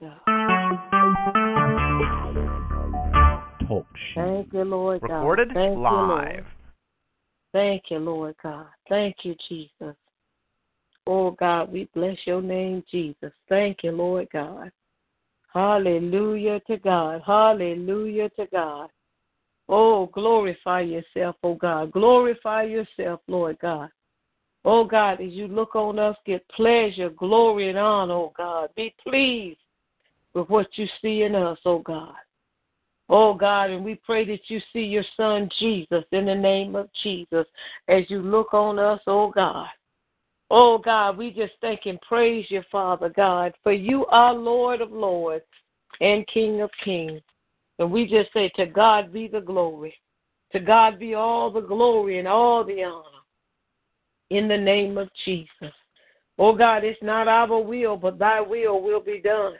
God. Talk Thank you, Lord God. Recorded Thank live. You, Lord. Thank you, Lord God. Thank you, Jesus. Oh, God, we bless your name, Jesus. Thank you, Lord God. Hallelujah to God. Hallelujah to God. Oh, glorify yourself, oh God. Glorify yourself, Lord God. Oh God, as you look on us, get pleasure, glory, and honor, oh God. Be pleased with what you see in us, oh God. Oh God, and we pray that you see your son Jesus in the name of Jesus as you look on us, oh God. Oh God, we just thank and praise you, Father God, for you are Lord of Lords and King of Kings. And we just say, to God be the glory. To God be all the glory and all the honor. In the name of Jesus. Oh God, it's not our will, but thy will will be done.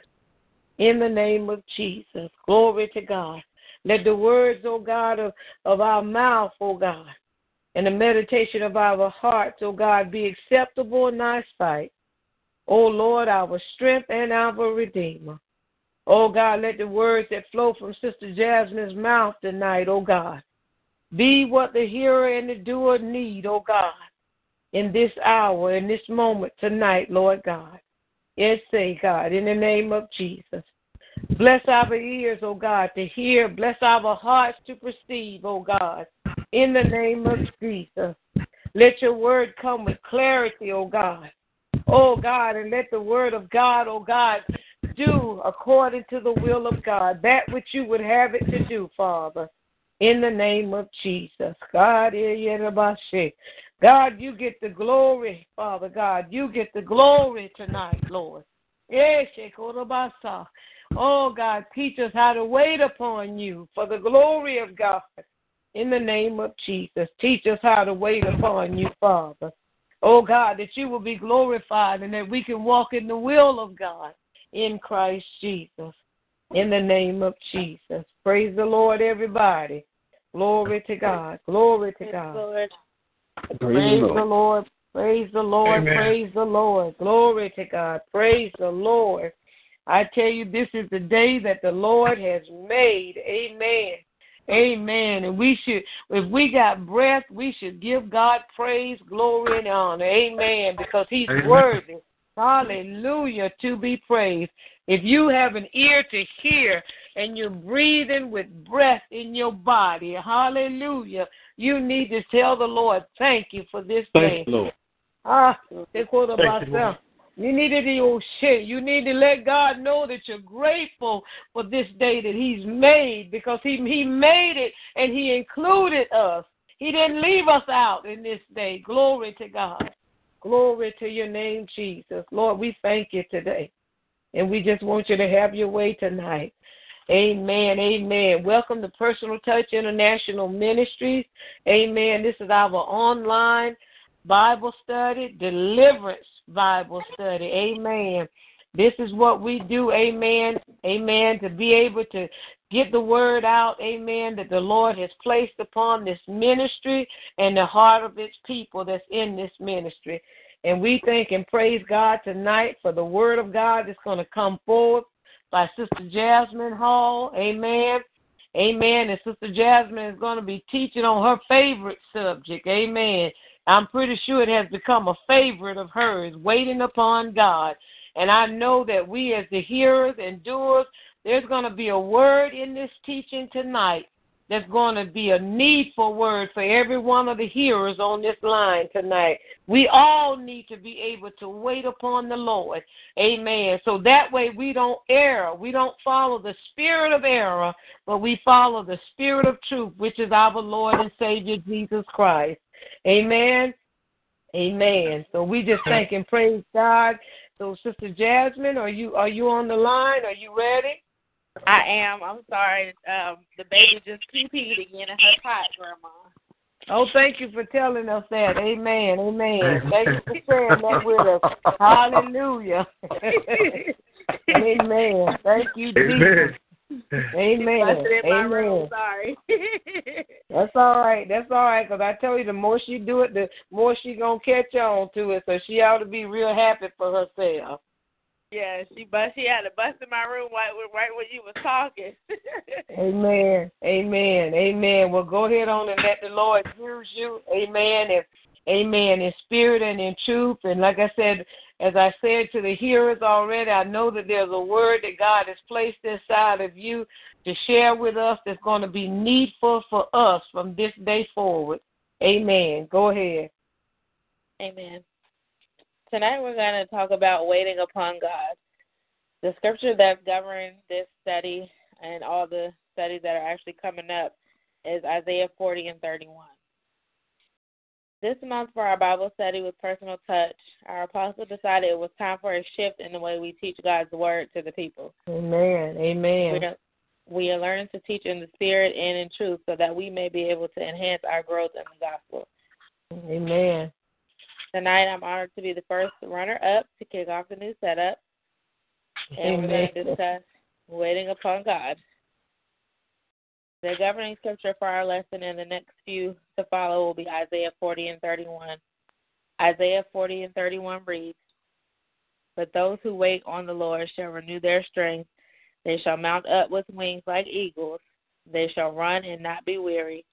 In the name of Jesus. Glory to God. Let the words, oh God, of, of our mouth, oh God, and the meditation of our hearts, oh God, be acceptable in thy sight. Oh Lord, our strength and our redeemer. Oh God, let the words that flow from Sister Jasmine's mouth tonight, oh God, be what the hearer and the doer need, oh God, in this hour, in this moment tonight, Lord God. Yes, say, God, in the name of Jesus. Bless our ears, oh God, to hear. Bless our hearts to perceive, oh God, in the name of Jesus. Let your word come with clarity, oh God. O God, and let the word of God, O God, do according to the will of God, that which you would have it to do, Father, in the name of Jesus. God, God, you get the glory, Father God. You get the glory tonight, Lord. Eh, oh, God, teach us how to wait upon you for the glory of God. In the name of Jesus, teach us how to wait upon you, Father. Oh, God, that you will be glorified and that we can walk in the will of God in Christ Jesus. In the name of Jesus. Praise the Lord, everybody. Glory to God. Glory to God. Praise the Lord. Praise the Lord. Praise the Lord. Glory to God. Praise the Lord. I tell you, this is the day that the Lord has made. Amen. Amen. And we should, if we got breath, we should give God praise, glory, and honor. Amen. Because He's Amen. worthy. Hallelujah to be praised. If you have an ear to hear and you're breathing with breath in your body, hallelujah, you need to tell the Lord, thank you for this day. Thank you, Ah, they quote about self. You need to do shit. You need to let God know that you're grateful for this day that He's made because He He made it and He included us. He didn't leave us out in this day. Glory to God. Glory to your name, Jesus. Lord, we thank you today. And we just want you to have your way tonight. Amen. Amen. Welcome to Personal Touch International Ministries. Amen. This is our online Bible study, deliverance Bible study. Amen. This is what we do. Amen. Amen. To be able to get the word out. Amen. That the Lord has placed upon this ministry and the heart of its people that's in this ministry. And we thank and praise God tonight for the word of God that's going to come forward by Sister Jasmine Hall. Amen. Amen. And Sister Jasmine is going to be teaching on her favorite subject. Amen. I'm pretty sure it has become a favorite of hers, waiting upon God. And I know that we, as the hearers and doers, there's going to be a word in this teaching tonight that's going to be a needful word for every one of the hearers on this line tonight. We all need to be able to wait upon the Lord. Amen. So that way we don't err. We don't follow the spirit of error, but we follow the spirit of truth, which is our Lord and Savior Jesus Christ. Amen. Amen. So we just thank and praise God. So Sister Jasmine, are you are you on the line? Are you ready? I am. I'm sorry. Um, the baby just pee peed again in her pot, Grandma. Oh, thank you for telling us that. Amen. Amen. Thank you for sharing that with us. Hallelujah. Amen. Thank you, Jesus. Amen. Amen. Amen. Sorry. That's all right. That's all right. Cause I tell you, the more she do it, the more she gonna catch on to it. So she ought to be real happy for herself. Yeah, she bust. She had to bust in my room right right when you was talking. amen. Amen. Amen. Well, go ahead on and let the Lord use you. Amen. And amen. In spirit and in truth. And like I said, as I said to the hearers already, I know that there's a word that God has placed inside of you to share with us that's going to be needful for us from this day forward. Amen. Go ahead. Amen. Tonight we're going to talk about waiting upon God. The scripture that governs this study and all the studies that are actually coming up is Isaiah 40 and 31. This month for our Bible study with personal touch, our apostle decided it was time for a shift in the way we teach God's word to the people. Amen. Amen. We are, we are learning to teach in the spirit and in truth so that we may be able to enhance our growth in the gospel. Amen. Tonight, I'm honored to be the first runner up to kick off the new setup. And we're going to discuss waiting upon God. The governing scripture for our lesson and the next few to follow will be Isaiah 40 and 31. Isaiah 40 and 31 reads, But those who wait on the Lord shall renew their strength. They shall mount up with wings like eagles. They shall run and not be weary.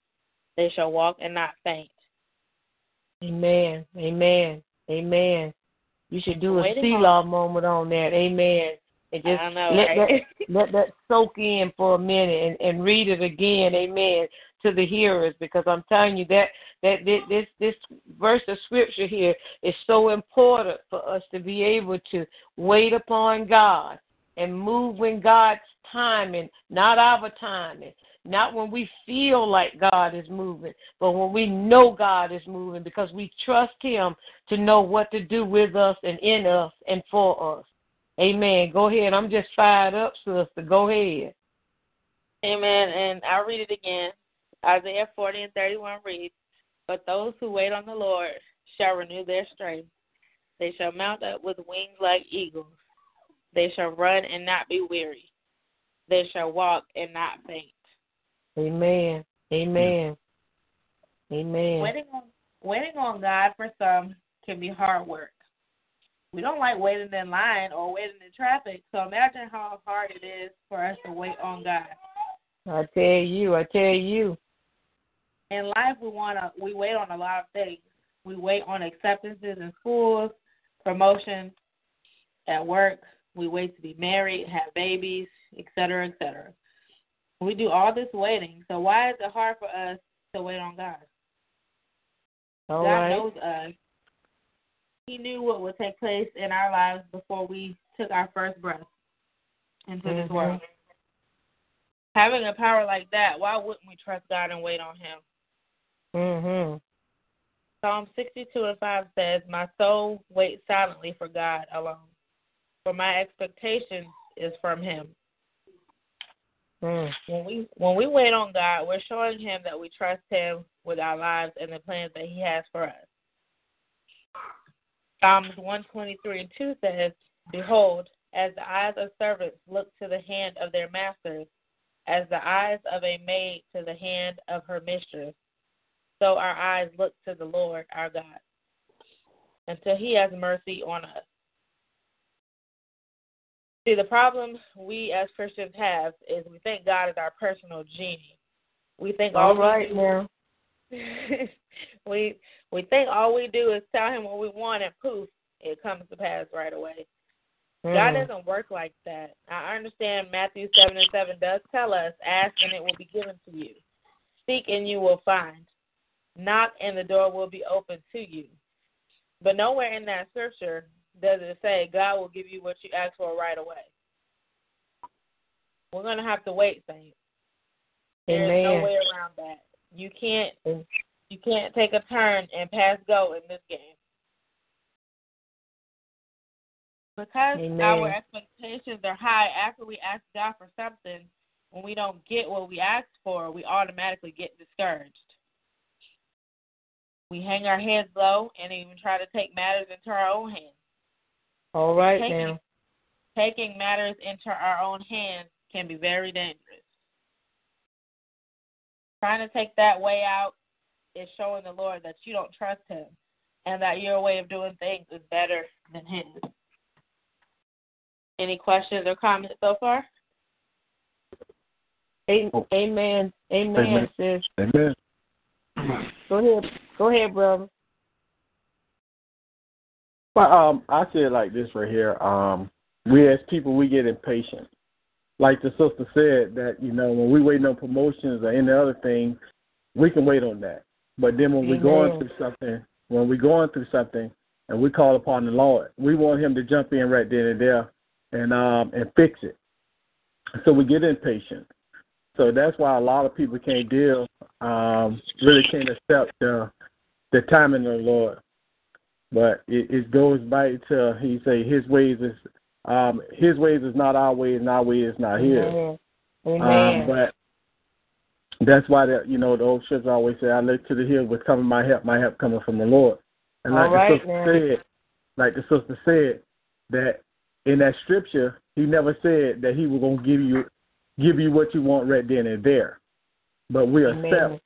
They shall walk and not faint. Amen. Amen. Amen. You should do a Waiting Selah moment on that. Amen. And just I know, let right? that let that soak in for a minute and, and read it again. Amen. To the hearers, because I'm telling you that that this this, this verse of scripture here is so important for us to be able to wait upon God and move when God's timing, not our timing. Not when we feel like God is moving, but when we know God is moving because we trust Him to know what to do with us and in us and for us. Amen. Go ahead. I'm just fired up, sister. Go ahead. Amen. And I'll read it again. Isaiah 40 and 31 reads, But those who wait on the Lord shall renew their strength. They shall mount up with wings like eagles. They shall run and not be weary. They shall walk and not faint. Amen. Amen. Amen. Waiting on waiting on God for some can be hard work. We don't like waiting in line or waiting in traffic, so imagine how hard it is for us to wait on God. I tell you, I tell you. In life we wanna we wait on a lot of things. We wait on acceptances in schools, promotions at work, we wait to be married, have babies, et cetera, et cetera. We do all this waiting. So why is it hard for us to wait on God? All God right. knows us. He knew what would take place in our lives before we took our first breath into this Mhm. world. Having a power like that, why wouldn't we trust God and wait on Him? Mm-hmm. Psalm 62 and 5 says, My soul waits silently for God alone, for my expectation is from Him. Mm. When we when we wait on God, we're showing Him that we trust Him with our lives and the plans that He has for us. Psalms 123 and 2 says, Behold, as the eyes of servants look to the hand of their masters, as the eyes of a maid to the hand of her mistress, so our eyes look to the Lord our God, until He has mercy on us. See, the problem we as Christians have is we think God is our personal genie. We think all, All right we do, now. we we think all we do is tell him what we want and poof, it comes to pass right away. God Mm. doesn't work like that. I understand Matthew seven and seven does tell us, ask and it will be given to you. Seek and you will find. Knock and the door will be opened to you. But nowhere in that scripture does it say God will give you what you ask for right away. We're gonna have to wait, saints. There's no way around that. You can't Mm. you can't take a turn and pass go in this game. Because Amen. our expectations are high after we ask God for something, when we don't get what we asked for, we automatically get discouraged. We hang our heads low and even try to take matters into our own hands. All right Taking- now. Taking matters into our own hands can be very dangerous. Trying to take that way out is showing the Lord that you don't trust Him and that your way of doing things is better than His. Any questions or comments so far? Amen. Oh. Amen. Amen, Amen. sis. Amen. Go ahead. Go ahead, brother. But um, I say it like this right here. Um, we as people, we get impatient. Like the sister said, that you know, when we waiting on promotions or any other thing, we can wait on that. But then when we're going through something, when we're going through something, and we call upon the Lord, we want Him to jump in right then and there, and um, and fix it. So we get impatient. So that's why a lot of people can't deal, um, really can't accept the the timing of the Lord. But it, it goes back to he say his ways is um his ways is not our ways and our way is not his. Amen. Amen. Um, but that's why that you know the old scripture always say, "I look to the hill with coming my help, my help coming from the Lord." And like All right, the sister now. said, like the sister said, that in that scripture he never said that he was gonna give you give you what you want right then and there. But we Amen. accept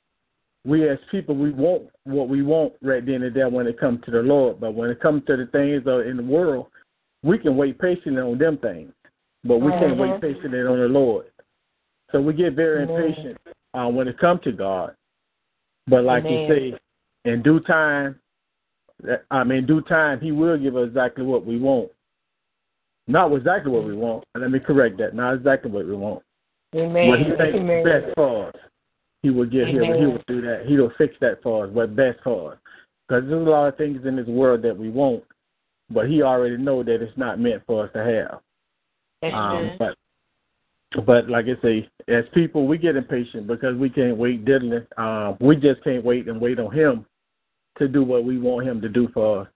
we as people we want what we want right then and there when it comes to the Lord. But when it comes to the things of in the world, we can wait patiently on them things. But we can't wait Mhm. patiently on the Lord. So we get very Amen. impatient uh, when it comes to God. But like you say, in due time, that- I mean, due time, He will give us exactly what we want. Not exactly what we want. Let me correct that. Not exactly what we want. Amen. What He thinks Amen. best for us, He will get He will, he will do that. He will fix that for us. What's best for us. Because there's a lot of things in this world that we want, but He already know that it's not meant for us to have. Um, but but like I say, as people, we get impatient because we can't wait diddling. Um, we just can't wait and wait on Him to do what we want Him to do for us.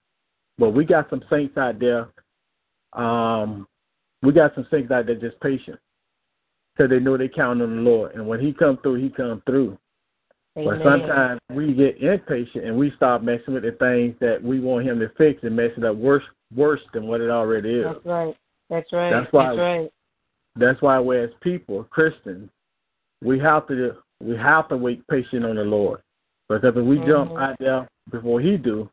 But we got some saints out there. Um, we got some saints out there just patient because they know they count on the Lord, and when He come through, He come through. But sometimes we get impatient and we start messing with the things that we want Him to fix and mess it up worse worse than what it already is. That's right. That's right. That's why- That's right. That's why we as people, Christians, we have to we have to wait patient on the Lord. Because if we jump Mhm. out there before he do,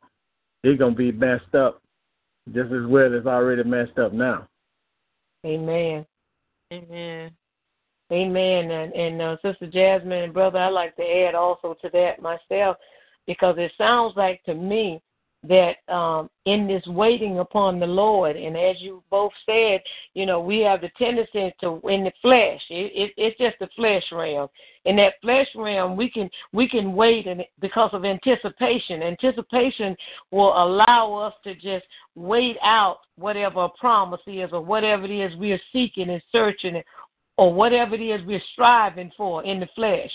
it's gonna be messed up just as well as already messed up now. Amen. Amen. Amen. And and uh, Sister Jasmine and brother, I'd like to add also to that myself because it sounds like to me that um, in this waiting upon the Lord, and as you both said, you know, we have the tendency to in the flesh. It, it, it's just the flesh realm. In that flesh realm, we can we can wait, and because of anticipation, anticipation will allow us to just wait out whatever a promise is or whatever it is we are seeking and searching or whatever it is we're striving for in the flesh.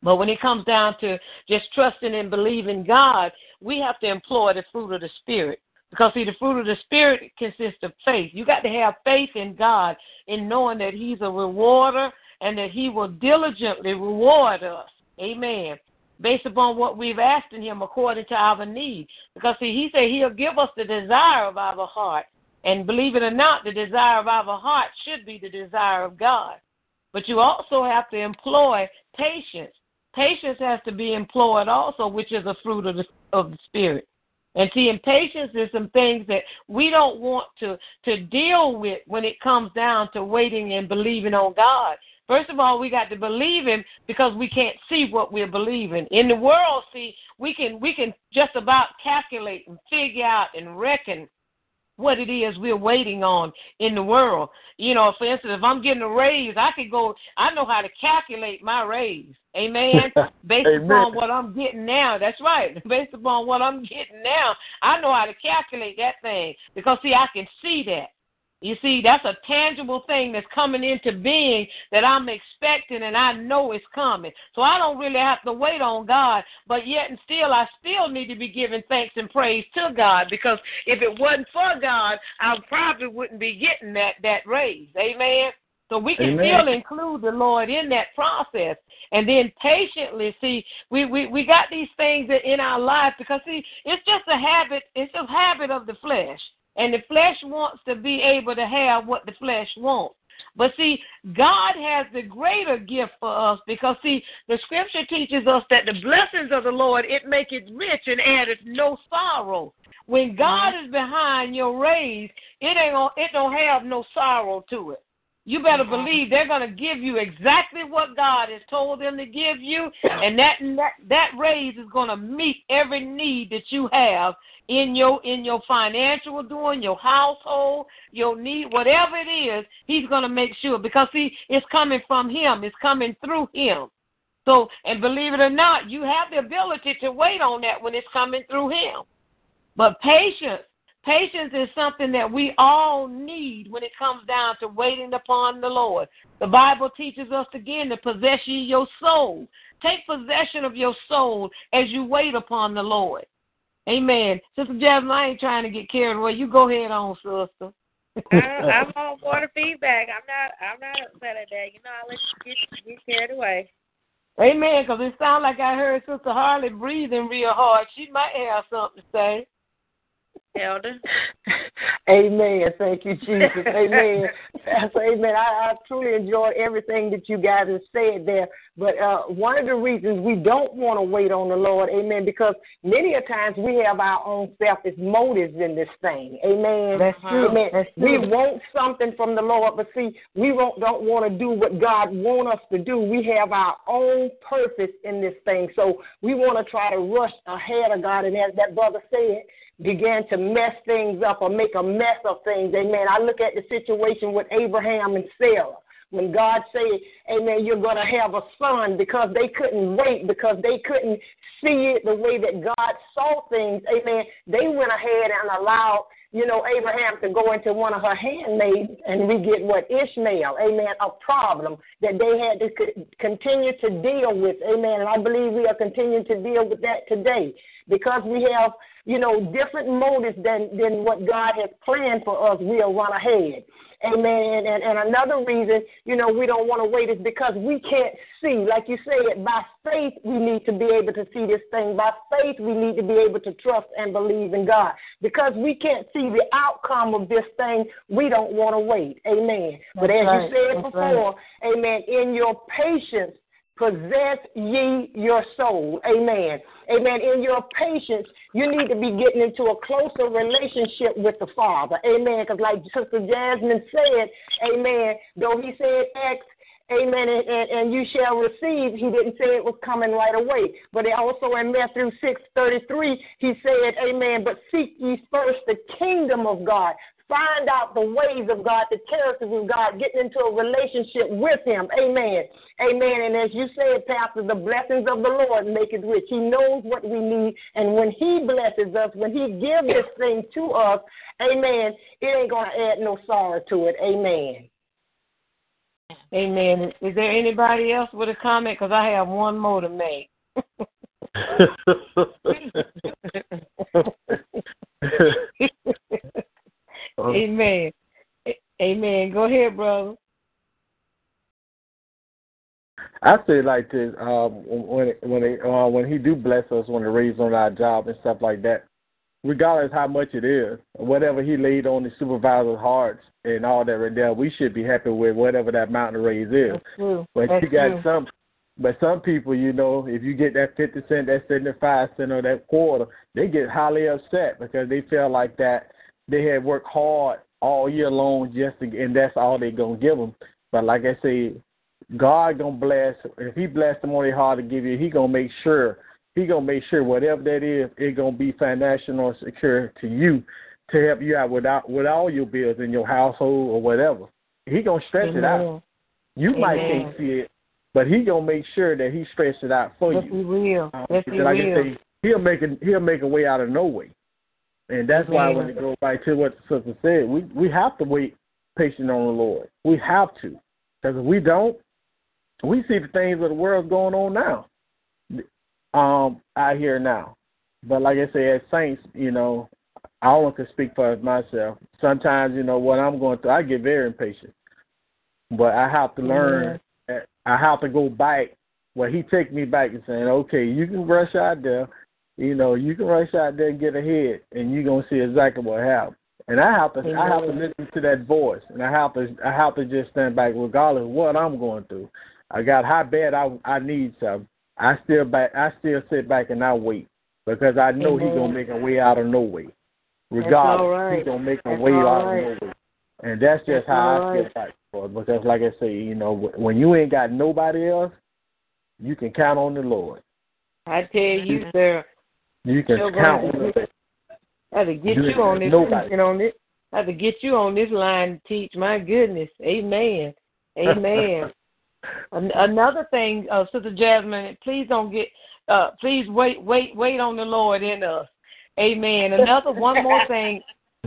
But when it comes down to just trusting and believing God, we have to employ the fruit of the Spirit. Because, see, the fruit of the Spirit consists of faith. You got to have faith in God in knowing that He's a rewarder and that He will diligently reward us. Amen. Based upon what we've asked in Him according to our need. Because, see, He said He'll give us the desire of our heart. And believe it or not, the desire of our heart should be the desire of God. But you also have to employ patience. Patience has to be employed also, which is a fruit of the of the spirit. And see, in patience, there's some things that we don't want to to deal with when it comes down to waiting and believing on God. First of all, we got to believe Him because we can't see what we're believing. In the world, see, we can we can just about calculate and figure out and reckon what it is we're waiting on in the world. You know, for instance, if I'm getting a raise, I could go, I know how to calculate my raise. Amen. Based Amen. upon what I'm getting now. That's right. Based upon what I'm getting now, I know how to calculate that thing because, see, I can see that. You see, that's a tangible thing that's coming into being that I'm expecting and I know it's coming. So I don't really have to wait on God, but yet and still, I still need to be giving thanks and praise to God because if it wasn't for God, I probably wouldn't be getting that that raise. Amen. So we can Amen. still include the Lord in that process. And then patiently, see, we, we, we got these things in our life because see, it's just a habit, it's a habit of the flesh. And the flesh wants to be able to have what the flesh wants. But see, God has the greater gift for us because see, the scripture teaches us that the blessings of the Lord it maketh rich and addeth no sorrow. when mm-hmm. God is behind your raise, it ain't gonna, it don't have no sorrow to it. You better mm-hmm. believe they're going to give you exactly what God has told them to give you, and that that, that raise is going to meet every need that you have in your in your financial doing, your household, your need, whatever it is. He's going to make sure because see, it's coming from Him. It's coming through Him. So, and believe it or not, you have the ability to wait on that when it's coming through Him. But patience Patience is something that we all need when it comes down to waiting upon the Lord. The Bible teaches us again to possess ye your soul. Take possession of your soul as you wait upon the Lord. Amen. Sister Jasmine, I ain't trying to get carried away. You go ahead on, sister. I'm on for the feedback. I'm not. I'm not upset at that. You know, I let you get, get carried away. Amen. Because it sounds like I heard Sister Harley breathing real hard. She might have something to say. Elder. Amen. Thank you, Jesus. Amen. amen. I, I truly enjoyed everything that you guys have said there. But uh, one of the reasons we don't want to wait on the Lord, amen, because many a times we have our own selfish motives in this thing. Amen. That's true. Amen. That's true. We want something from the Lord, but see, we don't, don't want to do what God wants us to do. We have our own purpose in this thing. So we want to try to rush ahead of God. And as that brother said, began to mess things up or make a mess of things. Amen. I look at the situation with Abraham and Sarah. When God said, Amen, you're going to have a son because they couldn't wait, because they couldn't see it the way that God saw things. Amen. They went ahead and allowed, you know, Abraham to go into one of her handmaids and we get what? Ishmael. Amen. A problem that they had to continue to deal with. Amen. And I believe we are continuing to deal with that today because we have you know, different motives than, than what God has planned for us, we'll run ahead. Amen. And, and another reason, you know, we don't want to wait is because we can't see. Like you said, by faith, we need to be able to see this thing. By faith, we need to be able to trust and believe in God. Because we can't see the outcome of this thing, we don't want to wait. Amen. That's but as right. you said That's before, right. amen, in your patience, possess ye your soul. Amen. Amen. In your patience, you need to be getting into a closer relationship with the Father. Amen. Because, like Sister Jasmine said, Amen, though he said X, Amen, and, and, and, you shall receive. He didn't say it was coming right away. But also in Matthew 6 33, he said, Amen, but seek ye first the kingdom of God. Find out the ways of God, the characters of God, getting into a relationship with Him. Amen. Amen. And as you said, Pastor, the blessings of the Lord make it rich. He knows what we need. And when He blesses us, when He gives this thing to us, amen, it ain't going to add no sorrow to it. Amen. Amen. Is there anybody else with a comment? Because I have one more to make. Uh-huh. Amen. Amen. Go ahead, brother. I say like this: um, when when they, uh, when he do bless us, when he raise on our job and stuff like that, regardless how much it is, whatever he laid on the supervisor's hearts and all that right there, we should be happy with whatever that mountain raise is. That's true. But That's you got true. some, but some people, you know, if you get that fifty cent, that seventy five cent, or that quarter, they get highly upset because they feel like that they had worked hard all year long just to, and that's all they gonna give them. But like I say, God gonna bless. If He bless them on their heart to give you, He gonna make sure He gonna make sure whatever that is, it gonna be financial or secure to you to help you out without with all your bills in your household or whatever. He gonna stretch Amen. it out. You Amen. might can't see it, but He gonna make sure that He stretches it out for yes, you. He will. Um, Yes, He like will. I say, He'll make a, He'll make a way out of no way. And that's why when it goes back to what the sister said, we we have to wait patient on the Lord. We have to, because if we don't, we see the things of the world going on now, um, out here now. But like I say, as saints, you know, I only can speak for myself. Sometimes, you know, what I'm going through, I get very impatient. But I have to learn. That I have to go back. Where he take me back and saying, okay, you can rush out there you know, you can rush out there and get ahead, and you're gonna see exactly what happened. And I have to, Amen. I have to listen to that voice, and I have to, I have to just stand back, regardless of what I'm going through. I got how bad I, I need something. I still back, I still sit back and I wait because I know Amen. He's gonna make a way out of no way. regardless. right. He's gonna make a That's way out right. of no way. And that's just That's how all I feel about it. Lord. Because like I say, you know, when you ain't got nobody else, you can count on the Lord. I tell you, sir, You can count on brother. the Lord. I had to get You you on this teaching on this. I had to get you on this line to teach. My goodness, Amen, Amen. An- Another thing, uh, Sister Jasmine, please don't get. Uh, please wait, wait, wait on the Lord in us. Amen. Another one more thing.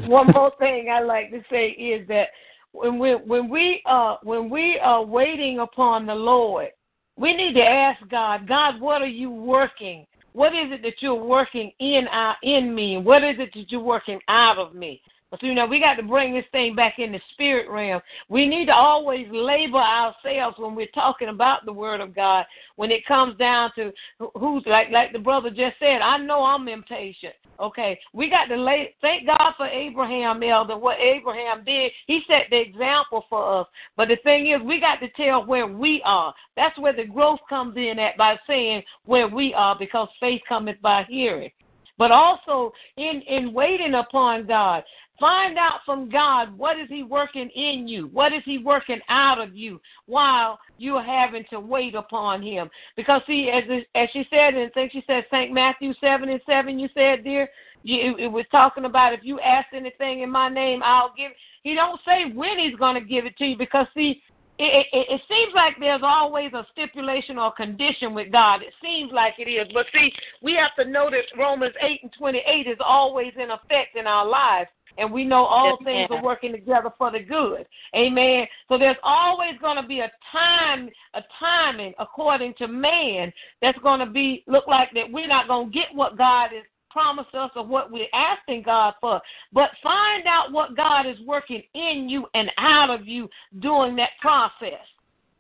One more thing I like to say is that when we when we uh when we are waiting upon the Lord, we need to ask God, God, what are you working? What is it that you're working in uh, in me? What is it that you're working out of me? But you know, we got to bring this thing back in the spirit realm. We need to always label ourselves when we're talking about the Word of God. When it comes down to who's like like the brother just said, I know I'm impatient. Okay, we got to lay. Thank God for Abraham, Elder. What Abraham did, he set the example for us. But the thing is, we got to tell where we are. That's where the growth comes in at by saying where we are, because faith cometh by hearing. But also in in waiting upon God, find out from God what is He working in you, what is He working out of you while you're having to wait upon Him. Because see, as as she said, and I think she said Saint Matthew seven and seven. You said, dear, you, it, it was talking about if you ask anything in my name, I'll give. He don't say when He's going to give it to you because see. It, it, it seems like there's always a stipulation or condition with God. It seems like it is. But see, we have to know that Romans 8 and 28 is always in effect in our lives. And we know all Yes, things ma'am. are working together for the good. Amen. So there's always going to be a time, a timing according to man that's going to be look like that we're not going to get what God has promised us or what we're asking God for. But find out what God is working in you and out of you during that process.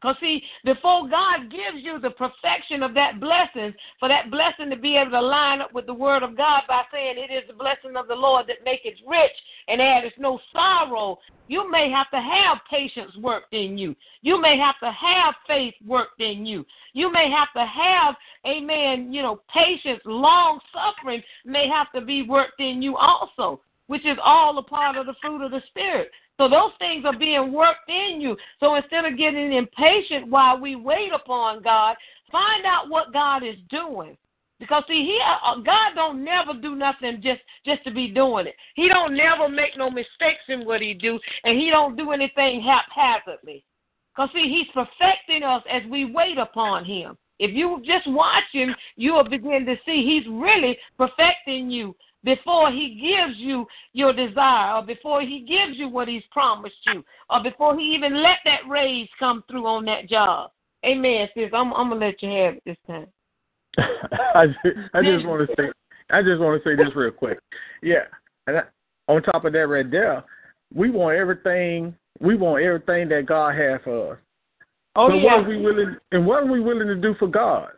Because, see, before God gives you the perfection of that blessing, for that blessing to be able to line up with the word of God by saying it is the blessing of the Lord that maketh rich and addeth no sorrow, you may have to have patience worked in you. You may have to have faith worked in you. You may have to have, amen, you know, patience, long suffering may have to be worked in you also, which is all a part of the fruit of the Spirit. So those things are being worked in you. So instead of getting impatient while we wait upon God, find out what God is doing. Because see, he uh, God don't never do nothing just just to be doing it. He don't never make no mistakes in what he do, and he don't do anything haphazardly. Because see, he's perfecting us as we wait upon him. If you just watch him, you will begin to see he's really perfecting you before he gives you your desire or before he gives you what he's promised you or before he even let that raise come through on that job. Amen, sis. I'm, I'm going to let you have it this time. I just, I just want to say I just want to say this real quick. Yeah, and I, on top of that, right there, we want everything. We want everything that God has for us. Oh, so yeah. what are we willing? And what are we willing to do for God?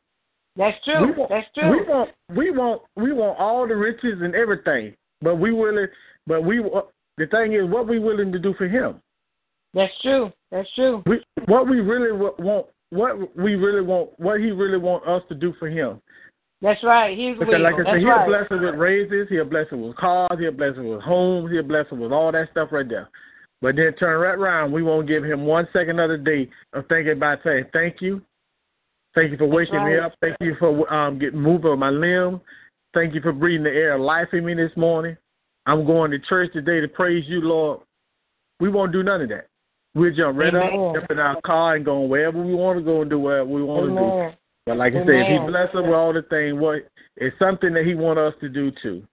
That's true. Want, That's true. We want we want we want all the riches and everything, but we willing. But we wa- the thing is, what we willing to do for Him? That's true. That's true. We what we really want. What we really want. What He really want us to do for Him. That's right. He's Because like I said, That's he'll right. bless us with raises, he'll bless us with cars, he'll bless us with homes, he'll bless us with all that stuff right there. But then turn right around, we won't give him one second of the day of thinking about saying thank you. Thank you for waking me up. Thank you for um getting moving my limb. Thank you for breathing the air of life in me this morning. I'm going to church today to praise you, Lord. We won't do none of that. We'll jump right Amen. up, jump in our car and go wherever we want to go and do whatever we want to do. But like I said, if he Amen. bless us with all the things, what it's something that he want us to do too.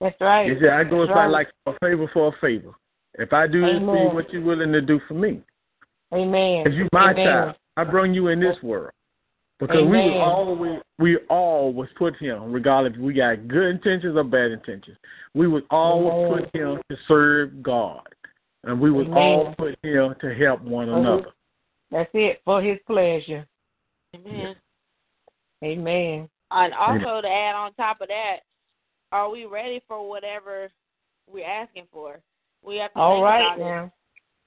That's right. He said, I go That's if I right. like a favor for a favor. If I do this for you, Amen. what you willing to do for me? Amen. If you my Amen. child, I bring you in this world. Because we Amen. was always we all was put him, regardless if we got good intentions or bad intentions. We was all Amen. put him to serve God. And we was Amen. all put him to help one another. That's it for his pleasure. Amen. Amen. And also to add on top of that, are we ready for whatever we're asking for? We have to All think right about now.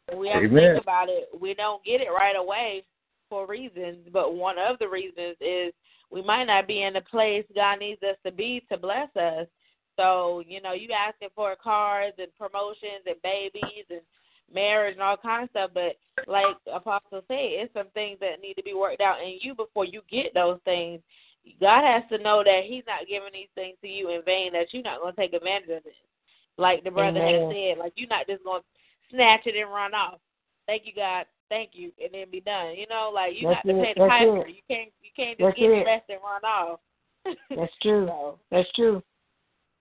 it. We have to think about it. We don't get it right away for reasons, but one of the reasons is we might not be in the place God needs us to be to bless us. So, you know, you asking for cars and promotions and babies and marriage and all kinds of stuff, but like Apostle said, it's some things that need to be worked out in you before you get those things. God has to know that He's not giving these things to you in vain, that you're not going to take advantage of it. Like the brother Amen. had said, like you're not just going to snatch it and run off. Thank you, God. Thank you, and then be done. You know, like you That's got to it. pay the That's piper. it. You can't, you can't just That's get it. blessed and run off. That's true. So, That's true.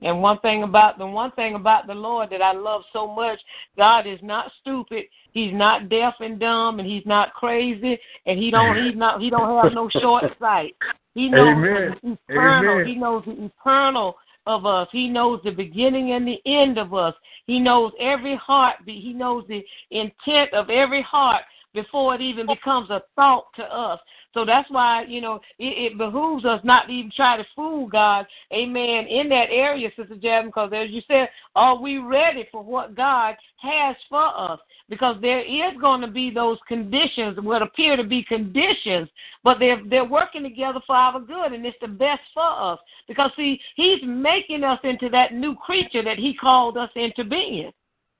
And one thing about the one thing about the Lord that I love so much, God is not stupid. He's not deaf and dumb, and he's not crazy, and he don't he's not he don't have no short sight. He knows Amen. the eternal. Amen. He knows the eternal of us. He knows the beginning and the end of us. He knows every heartbeat. He knows the intent of every heart before it even becomes a thought to us. So that's why, you know, it, it behooves us not to even try to fool God, amen, in that area, Sister Jasmine, because as you said, are we ready for what God has for us? Because there is going to be those conditions, what appear to be conditions, but they're they're working together for our good, and it's the best for us. Because see, He's making us into that new creature that He called us into being.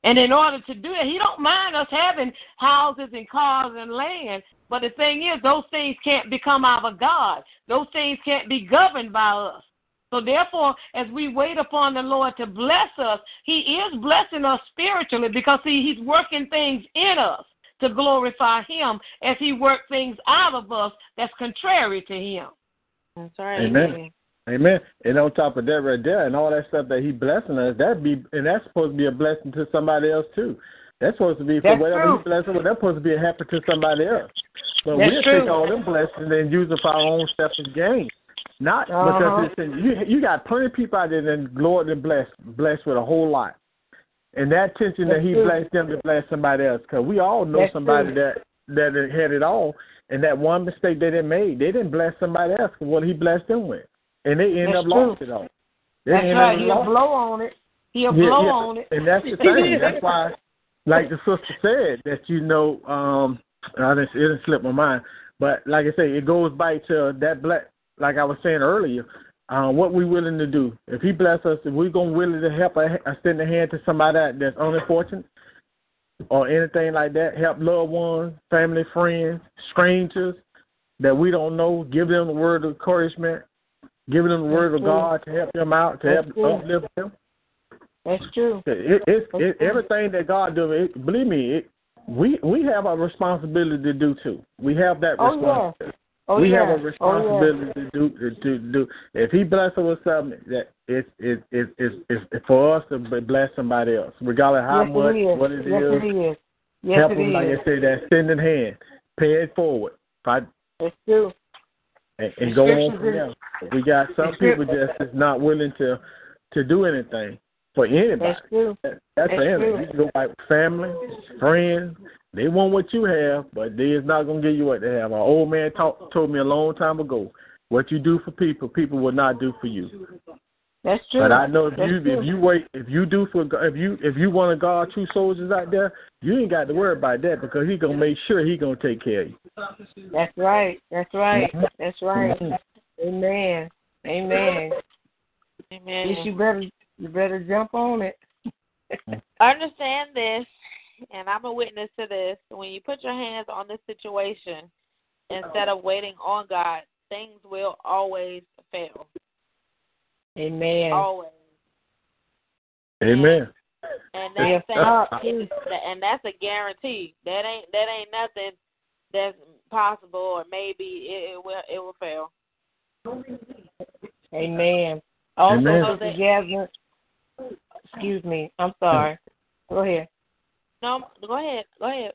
And in order to do that, he don't mind us having houses and cars and land. But the thing is, those things can't become our God. Those things can't be governed by us. So therefore, as we wait upon the Lord to bless us, He is blessing us spiritually because see, He's working things in us to glorify Him as He works things out of us that's contrary to Him. that's right. Amen. Amen. And on top of that, right there, and all that stuff that He blessing us, that be and that's supposed to be a blessing to somebody else too. That's supposed to be for That's whatever true. He blessing with. That's supposed to be a helper to somebody else. But That's we'll true. take all them blessings and use them for our own selfish gain. Not Uh-huh. because it's in, you you got plenty of people out there that Lord and blessed blessed with a whole lot. And that tension that he true. blessed them to bless somebody else, because we all know That's somebody true. that that had it all, and that one mistake they didn't made, they didn't bless somebody else with what he blessed them with, and they end That's up lost it all. They That's right. He'll lost blow on it. He'll yeah, blow yeah. on it. And that's the thing. that's why, like the sister said, that you know, um, I didn't, it didn't slip my mind, but like I say, it goes back to that black. Like I was saying earlier, uh, what we willing to do. If He bless us, if we're gonna willing to help, a, extend a hand to somebody that, that's unfortunate or anything like that, help loved ones, family, friends, strangers that we don't know, give them the word of encouragement, giving them the word of true. God to help them out, to That's help true. uplift them. That's true. It, it, it, Okay. everything that God does, it, believe me, it, we we have a responsibility to do too. We have that Oh, yeah. responsibility. Oh, we yeah. have a oh, responsibility to do to, do. If He blesses us with something, that it's it, it, it's it's for us to bless somebody else, regardless how yes, much, it is. what it is. yes, it is. Yes, help it them, like. I say, that sending hand, pay it forward, fight, It's true. And, and go on from there. We got some people just is not willing to to do anything for anybody. That's true. That- That's for That's anything. true. You can go with family, friends. They want what you have, but they is not gonna give you what they have. Our old man talk, told me a long time ago, what you do for people, people will not do for you. That's true. But I know if That's you true. if you wait if you do for God- if you if you want to guard true soldiers out there, you ain't got to worry about that because he gonna make sure he gonna take care of you. That's right. That's right. Mhm. That's right. Mhm. Amen. Amen. Amen. Yes, you better you better jump on it. Understand this, and I'm a witness to this. When you put your hands on this situation, instead of waiting on God, things will always fail. Amen. Always. Amen. And Yes, that thing, and that's a guarantee. That ain't that ain't nothing that's possible, or maybe it, it will it will fail. Amen. Also, Amen. Sister Jasmine, excuse me. I'm sorry. Go ahead. No, go ahead, go ahead.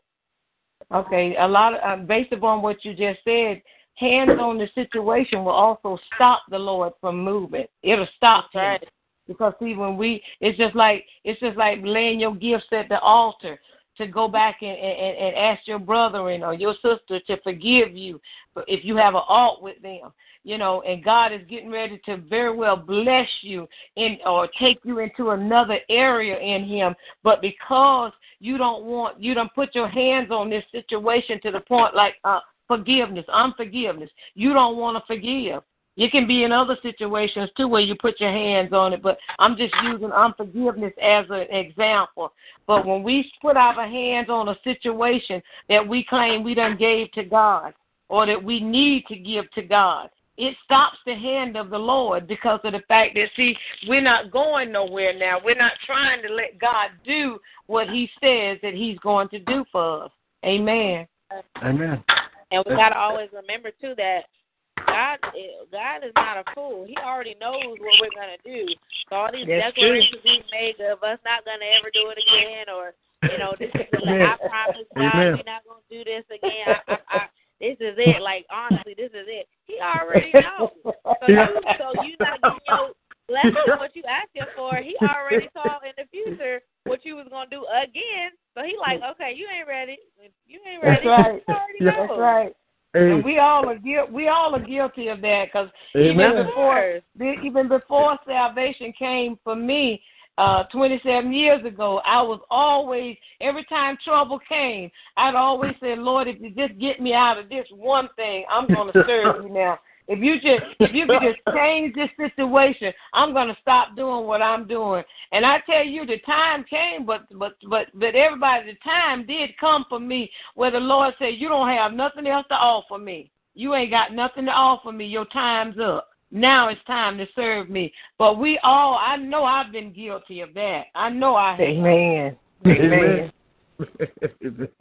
Okay, a lot of uh, based upon what you just said, hands on the situation will also stop the Lord from moving. It'll stop right. him. Because see, when we, it's just like it's just like laying your gifts at the altar to go back and, and, and ask your brethren or your sister to forgive you if you have an alt with them, you know. And God is getting ready to very well bless you in or take you into another area in Him, but because you don't want, you don't put your hands on this situation to the point like uh, forgiveness, unforgiveness. You don't want to forgive. You can be in other situations too where you put your hands on it, but I'm just using unforgiveness as an example. But when we put our hands on a situation that we claim we done gave to God or that we need to give to God, it stops the hand of the Lord because of the fact that see, we're not going nowhere now. We're not trying to let God do what he says that he's going to do for us. Amen. Amen. And we got to always remember too that God, eh, God is not a fool. He already knows what we're gonna do. So all these That's declarations we make of us not gonna ever do it again, or you know, this is the, I promise God Amen. we're not gonna do this again. I, I, I, this is it. Like honestly, this is it. He already knows. So you, so you not getting your blessing what you asked him for. He already saw in the future what you was gonna do again. So he like, okay, you ain't ready. You ain't ready. That's right. He already Yeah. That's right. And we all are guil- we all are guilty of that because even before even before salvation came for me uh 27 years ago, I was always every time trouble came, I'd always say, Lord, if you just get me out of this one thing, I'm going to serve you now. If you just if you could just change this situation, I'm going to stop doing what I'm doing. And I tell you, the time came, but but but but everybody, the time did come for me where the Lord said, "You don't have nothing else to offer me. You ain't got nothing to offer me. Your time's up. Now it's time to serve me." But we all, I know, I've been guilty of that. I know I have. Amen. Amen.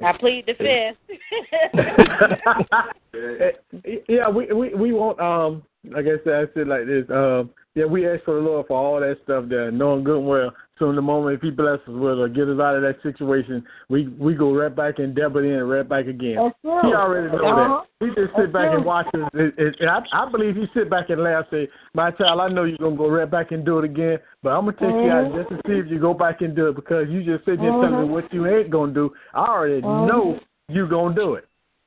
I plead the fifth. yeah, we we we want um I said, I said like this. Um yeah, we ask for the Lord for all that stuff there, knowing good and well. So in the moment if he blesses us with or get us out of that situation, we we go right back and dab it in right back again. That's. He already know Uh-huh. that. He just That's sit back and true. watch it. And, and, and I, I believe he sit back and laugh, say, "My child, I know you're gonna go right back and do it again, but I'm gonna take you out just to see if you go back and do it because you just sitting here telling me Mhm. what you ain't gonna do. I already Mhm. know you're gonna do it.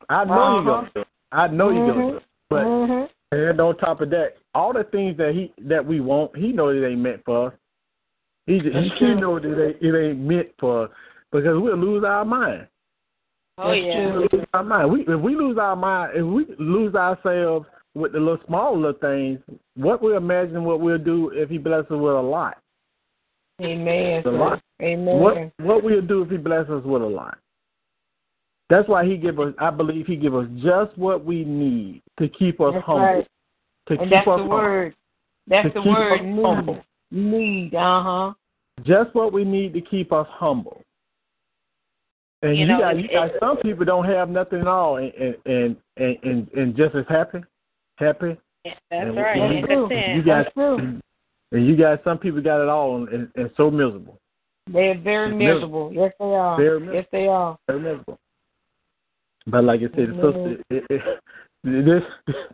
I know you Uh-huh. gonna do it. I know you gonna do it. But Mhm. and on top of that, all the things that he that we want, he knows it ain't meant for us. He he, That's he true. knows it ain't, it ain't meant for us because we'll lose our mind. Oh That's yeah. true. We lose our mind. We, if we lose our mind, if we lose ourselves with the little small little things, what we imagine what we'll do if he blesses us with a lot. Amen. A lot. Amen. What what we'll do if he blesses us with a lot. That's why he give us. I believe he give us just what we need to keep us That's humble. right. To And keep that's us the humble. word. That's To the keep us word humble. Need. Uh huh. Just what we need to keep us humble. And You you, know, got you got some people don't have nothing at all and and and and, and just as happy, happy. Yeah, That's And- right. and And That's true. content. You got and you got some people got it all and, and, so miserable. They're very It's miserable. Yes, they are. Very miserable. Yes, they are. Very miserable. But like I said, Mhm. sister, it, it, this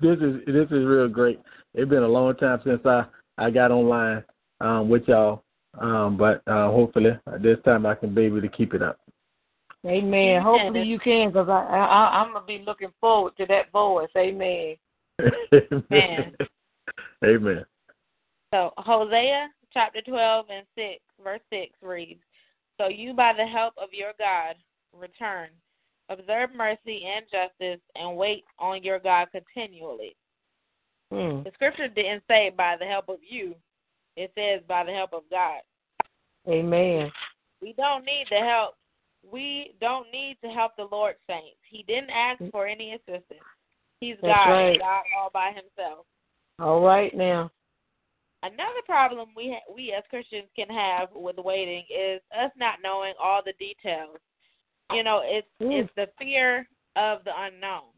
this is this is real great. It's been a long time since I I got online um, with y'all, um, but uh, hopefully this time I can be able to keep it up. Amen. Amen. Hopefully you can, because I, I I'm gonna be looking forward to that voice. Amen. Man. Amen. So Hosea chapter twelve and six, verse six reads, So you by the help of your God return, observe mercy and justice, and wait on your God continually. Hmm. The scripture didn't say by the help of you. It says by the help of God. Amen. We don't need the help. We don't need to help the Lord saints. He didn't ask for any assistance. He's That's God, right. God all by himself. All right now. Another problem we ha- we as Christians can have with waiting is us not knowing all the details. You know, it's Mm. it's the fear of the unknown.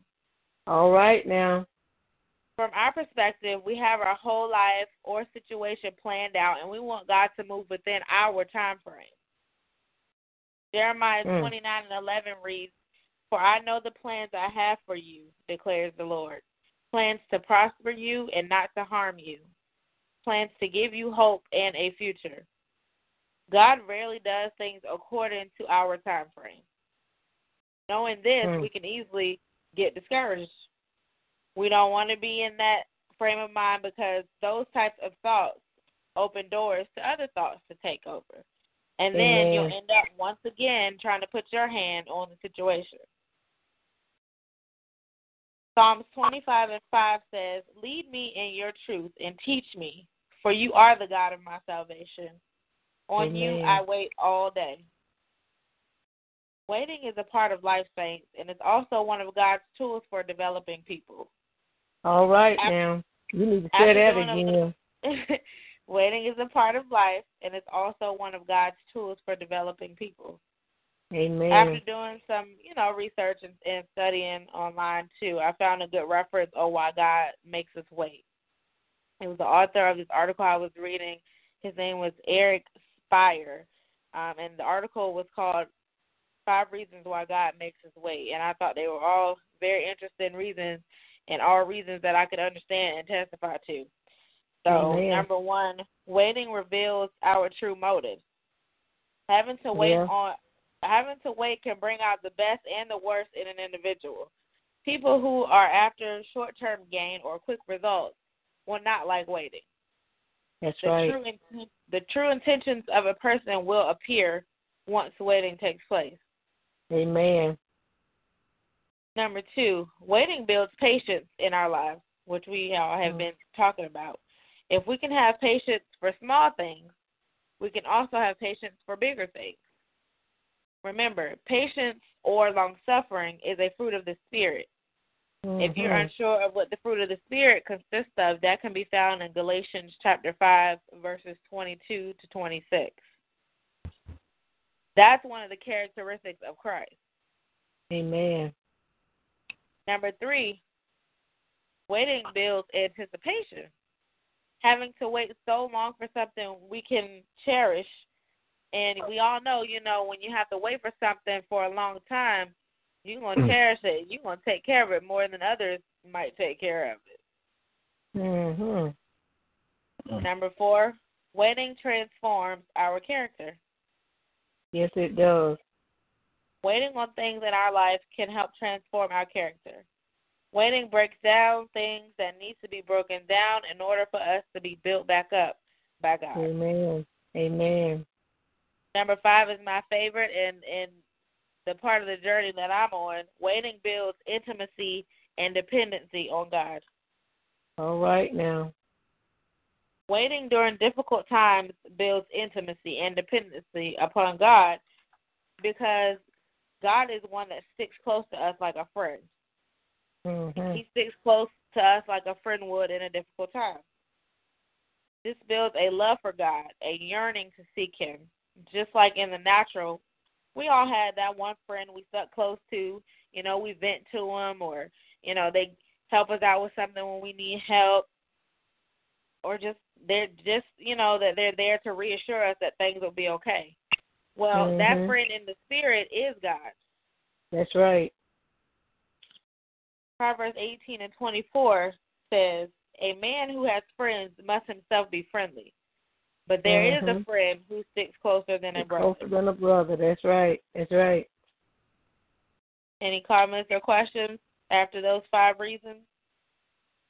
All right now. From our perspective, we have our whole life or situation planned out, and we want God to move within our time frame. Jeremiah Mm. 29 and 11 reads, For I know the plans I have for you, declares the Lord. Plans to prosper you and not to harm you. Plans to give you hope and a future. God rarely does things according to our time frame. Knowing this, Mm. we can easily get discouraged. We don't want to be in that frame of mind because those types of thoughts open doors to other thoughts to take over. And then Amen. you'll end up once again trying to put your hand on the situation. Psalms 25 and 5 says, Lead me in your truth and teach me, for you are the God of my salvation. On Amen. you I wait all day. Waiting is a part of life, saints, and it's also one of God's tools for developing people. All right After- now. You need to say that doing a- again. Waiting is a part of life, and it's also one of God's tools for developing people. Amen. After doing some, you know, research and, and studying online too, I found a good reference on why God makes us wait. It was the author of this article I was reading. His name was Eric Spire, um, and the article was called Five Reasons Why God Makes Us Wait. And I thought they were all very interesting reasons and all reasons that I could understand and testify to. So, Amen. number one, waiting reveals our true motives. Having to wait Yeah. on having to wait can bring out the best and the worst in an individual. People who are after short term gain or quick results will not like waiting. That's The right. true inten- the true intentions of a person will appear once waiting takes place. Amen. Number two, waiting builds patience in our lives, which we all have Mhm. been talking about. If we can have patience for small things, we can also have patience for bigger things. Remember, patience or long suffering is a fruit of the Spirit. If you're Mhm. unsure of what the fruit of the Spirit consists of, that can be found in Galatians chapter 5, verses 22 to 26. That's one of the characteristics of Christ. Amen. Number three, waiting builds anticipation. Having to wait so long for something we can cherish. And we all know, you know, when you have to wait for something for a long time, you're going to cherish it. You're going to take care of it more than others might take care of it. Mhm. Number four, waiting transforms our character. Yes, it does. Waiting on things in our life can help transform our character. Waiting breaks down things that need to be broken down in order for us to be built back up by God. Amen. Amen. Number five is my favorite, and and the part of the journey that I'm on. Waiting builds intimacy and dependency on God. All right now. Waiting during difficult times builds intimacy and dependency upon God because God is one that sticks close to us like a friend. Mhm. He sticks close to us like a friend would in a difficult time. This builds a love for God, a yearning to seek Him. Just like in the natural, we all had that one friend we stuck close to. You know, we vent to them, or you know, they help us out with something when we need help, or just they're just you know that they're there to reassure us that things will be okay. Well, that Mhm. friend in the spirit is God. That's right. Proverbs 18 and 24 says, A man who has friends must himself be friendly. But there is a Mhm. friend who sticks closer than a brother. Closer than a brother. That's right. That's right. Any comments or questions after those five reasons?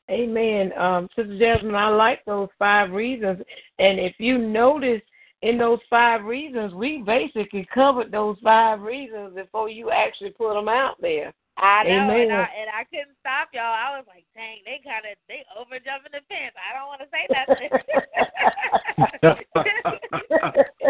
Amen. Um, Sister Jasmine, I like those five reasons. And if you notice in those five reasons, we basically covered those five reasons before you actually put them out there. I know, and I and I couldn't stop y'all. I was like, dang, they kind of they over jumping the fence. I don't want to say nothing.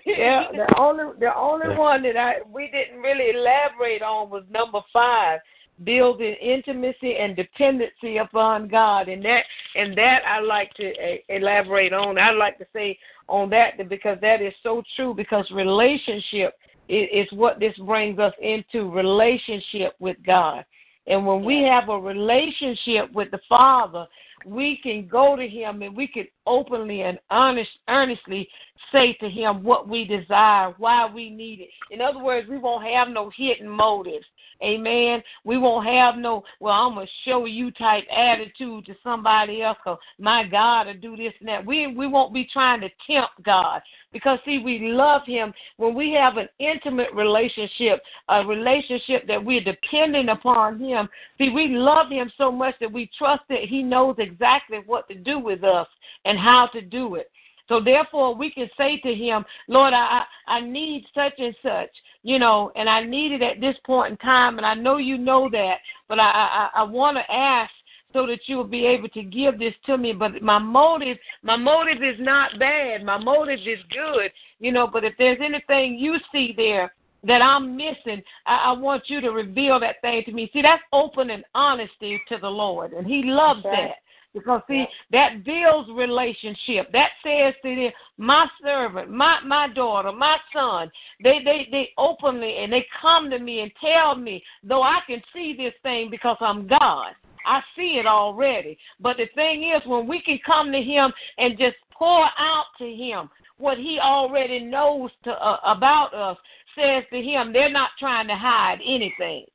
yeah, the only the only one that I we didn't really elaborate on was number five, building intimacy and dependency upon God, and that and that I like to uh, elaborate on. I like to say on that because that is so true. Because relationship is, is what this brings us into relationship with God. And when we have a relationship with the Father, we can go to Him and we can openly and honest, earnestly say to Him what we desire, why we need it. In other words, we won't have no hidden motives. Amen. We won't have no, well, I'm going to show you type attitude to somebody else because my God will do this and that. We, we won't be trying to tempt God because, see, we love Him. When we have an intimate relationship, a relationship that we're dependent upon Him, see, we love Him so much that we trust that He knows exactly what to do with us and how to do it. So therefore, we can say to Him, Lord, I I need such and such, you know, and I need it at this point in time, and I know you know that, but I I, I want to ask so that you will be able to give this to me. But my motive, my motive is not bad. My motive is good, you know. But if there's anything you see there that I'm missing, I, I want you to reveal that thing to me. See, that's open and honesty to the Lord, and He loves okay. that. Because see, that builds relationship. That says to them, my servant, my my daughter, my son, they they they openly and they come to me and tell me, though I can see this thing because I'm God. I see it already. But the thing is, when we can come to Him and just pour out to Him what He already knows to, uh, about us, says to Him, they're not trying to hide anything.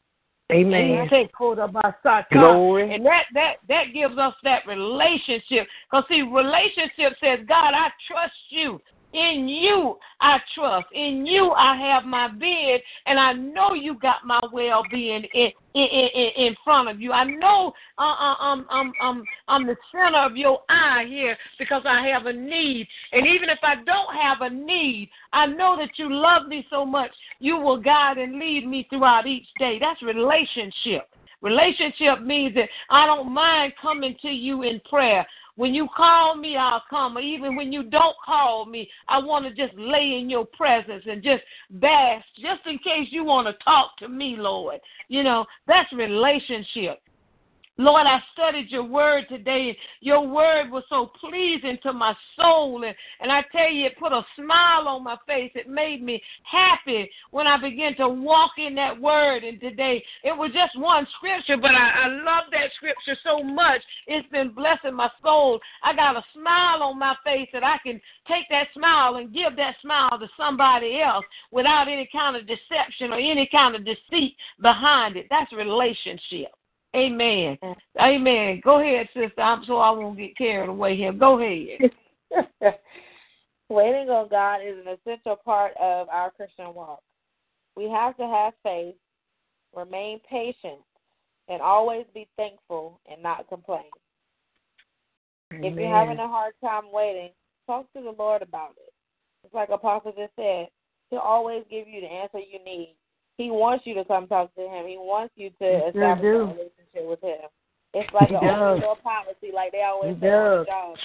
Amen. Glory. And that that that gives us that relationship. Because see, relationship says, God, I trust you. In you I trust. In you I have my being, and I know you got my well being in, in in in front of you. I know uh, uh, I'm I'm I'm I'm the center of your eye here because I have a need. And even if I don't have a need, I know that you love me so much. You will guide and lead me throughout each day. That's relationship. Relationship means that I don't mind coming to you in prayer. When you call me, I'll come. Or even when you don't call me, I want to just lay in your presence and just bask, just in case you want to talk to me, Lord. You know, that's relationship. Lord, I studied your word today. Your word was so pleasing to my soul. And, and I tell you, it put a smile on my face. It made me happy when I began to walk in that word. And today, it was just one scripture, but I, I love that scripture so much. It's been blessing my soul. I got a smile on my face that I can take that smile and give that smile to somebody else without any kind of deception or any kind of deceit behind it. That's relationship. Amen. Amen. Go ahead, sister. I'm so I won't get carried away here. Go ahead. Waiting on God is an essential part of our Christian walk. We have to have faith, remain patient, and always be thankful and not complain. Amen. If you're having a hard time waiting, talk to the Lord about it. It's like Apostle just said, He'll always give you the answer you need. He wants you to come talk to him. He wants you to establish a relationship with him. It's like he an open door policy, like they always he say on the job.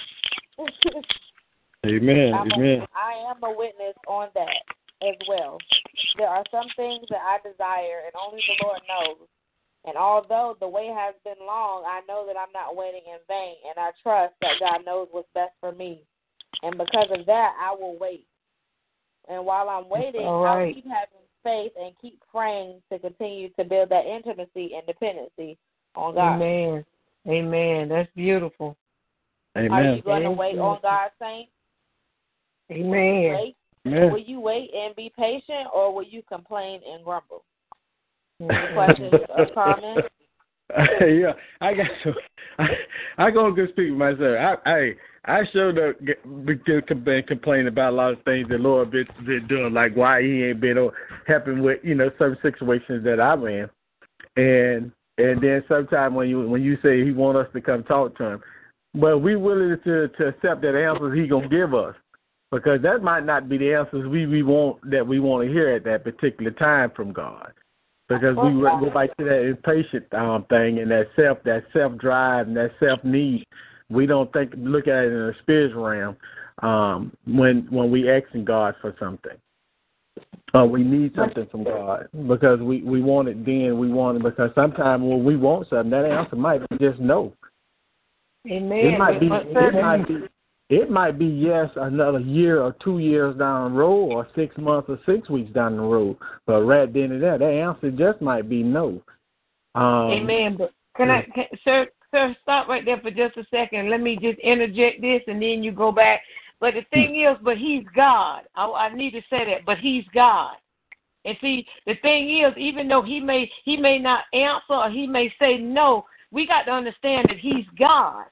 Amen. I'm Amen. A, I am a witness on that as well. There are some things that I desire, and only the Lord knows. And although the way has been long, I know that I'm not waiting in vain, and I trust that God knows what's best for me. And because of that, I will wait. And while I'm waiting, right. I'll keep having faith and keep praying to continue to build that intimacy and dependency on God. Amen. Amen. That's beautiful. Amen. Are you going to wait on God, saints? Amen. Will Amen. Will you wait and be patient, or will you complain and grumble? Any questions or comments? yeah, I got to. I, I go good speak myself. I, I I showed up because been complaining about a lot of things that Lord been, been doing, like why He ain't been helping with you know certain situations that I'm in, and and then sometimes when you when you say He want us to come talk to Him, but we willing to to accept that answers He gonna give us, because that might not be the answers we we want that we want to hear at that particular time from God. Because we go back to that impatient um, thing and that self that self drive and that self need we don't think look at it in a spiritual realm um, when when we asking God for something. Uh, we need something from God because we we want it then. We want it because sometimes when we want something, that answer might be just no. Amen. It might be. It might be. It might be yes another year or two years down the road or six months or six weeks down the road. But right then and there, that answer just might be no. Um, Amen. But can. I, can, sir, sir, stop right there for just a second. Let me just interject this, and then you go back. But the thing is, but He's God. I, I need to say that. But He's God. And see, the thing is, even though He may He may not answer or He may say no, we got to understand that He's God.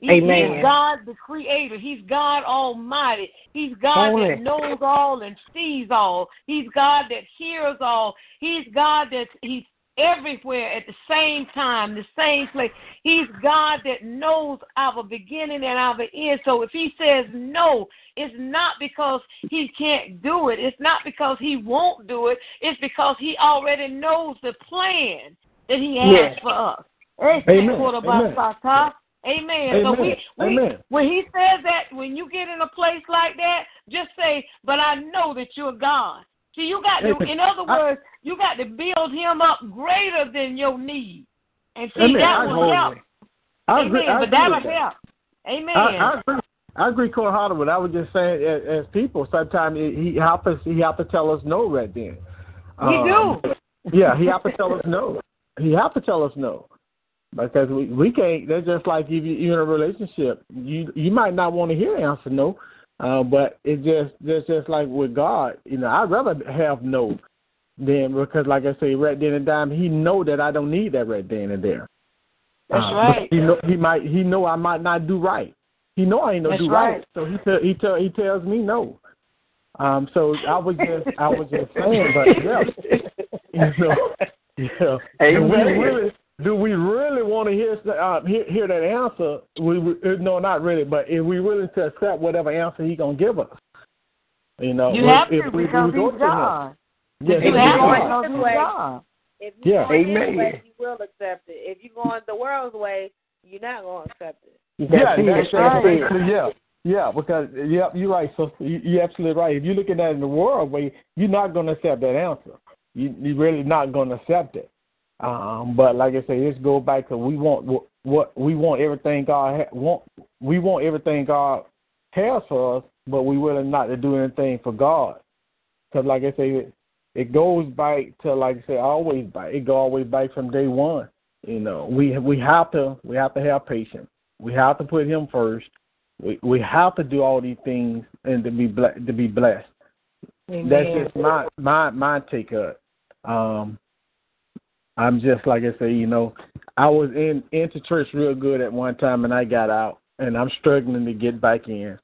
He, Amen. He's God the Creator. He's God Almighty. He's God Holy. that knows all and sees all. He's God that hears all. He's God that He's everywhere at the same time, the same place. He's God that knows our beginning and our end. So if he says no, it's not because he can't do it. It's not because he won't do it. It's because he already knows the plan that he has Yes. for us. Amen. Amen. Amen. Amen. So we, we Amen. when he says that, when you get in a place like that, just say, "But I know that you're God." See, you got to, in other I- words, you got to build him up greater than your need, and see Amen. that will help. I Amen. agree. But that'll that. help. Amen. I, I agree. I agree wholeheartedly. with. I was just saying, as, as people, sometimes he he have he have to tell us no right then. we Um, do. Yeah, he have to tell us no. He have to tell us no, because we we can't. That's just like if you, you're in a relationship. You you might not want to hear answer no, uh, but it just just just like with God. You know, I'd rather have no than because, like I say, right then and there, he know that I don't need that right then and there. That's Uh, right. He know he might he know I might not do right. He know I ain't no That's do right. right. So he tell he tell he tells me no. Um. So I was just I was just saying, but yeah, you know, yeah. Do we Amen. really do we really want to hear uh, hear, hear that answer? We, we uh, no, not really. But if we willing to accept whatever answer he gonna give us, you know, You if- have if to we- because we go he's to him. God. Yes, You he have is to God. because this he's way. If you Yeah. his Amen. way, you will accept it. If you go in the world's way, you're not going to accept it. Yeah, That's it. that's, That's that's yeah, yeah. Because yeah, you're right. So you, you're absolutely right. If you're looking at it in the world way, you're not going to accept that answer. You you're really not going to accept it. Um, but like I say, let's go back to we want what, what we want everything God ha- want. We want everything God has for us, but we willing not to do anything for God. Because like I say, it, it goes back to like I say, always back. It go always back from day one. You know, we we have to we have to have patience. We have to put Him first. We we have to do all these things and to be ble- to be blessed. Amen. That's just my my my take up. Um, I'm just like I say, you know, I was in into church real good at one time, and I got out, and I'm struggling to get back in.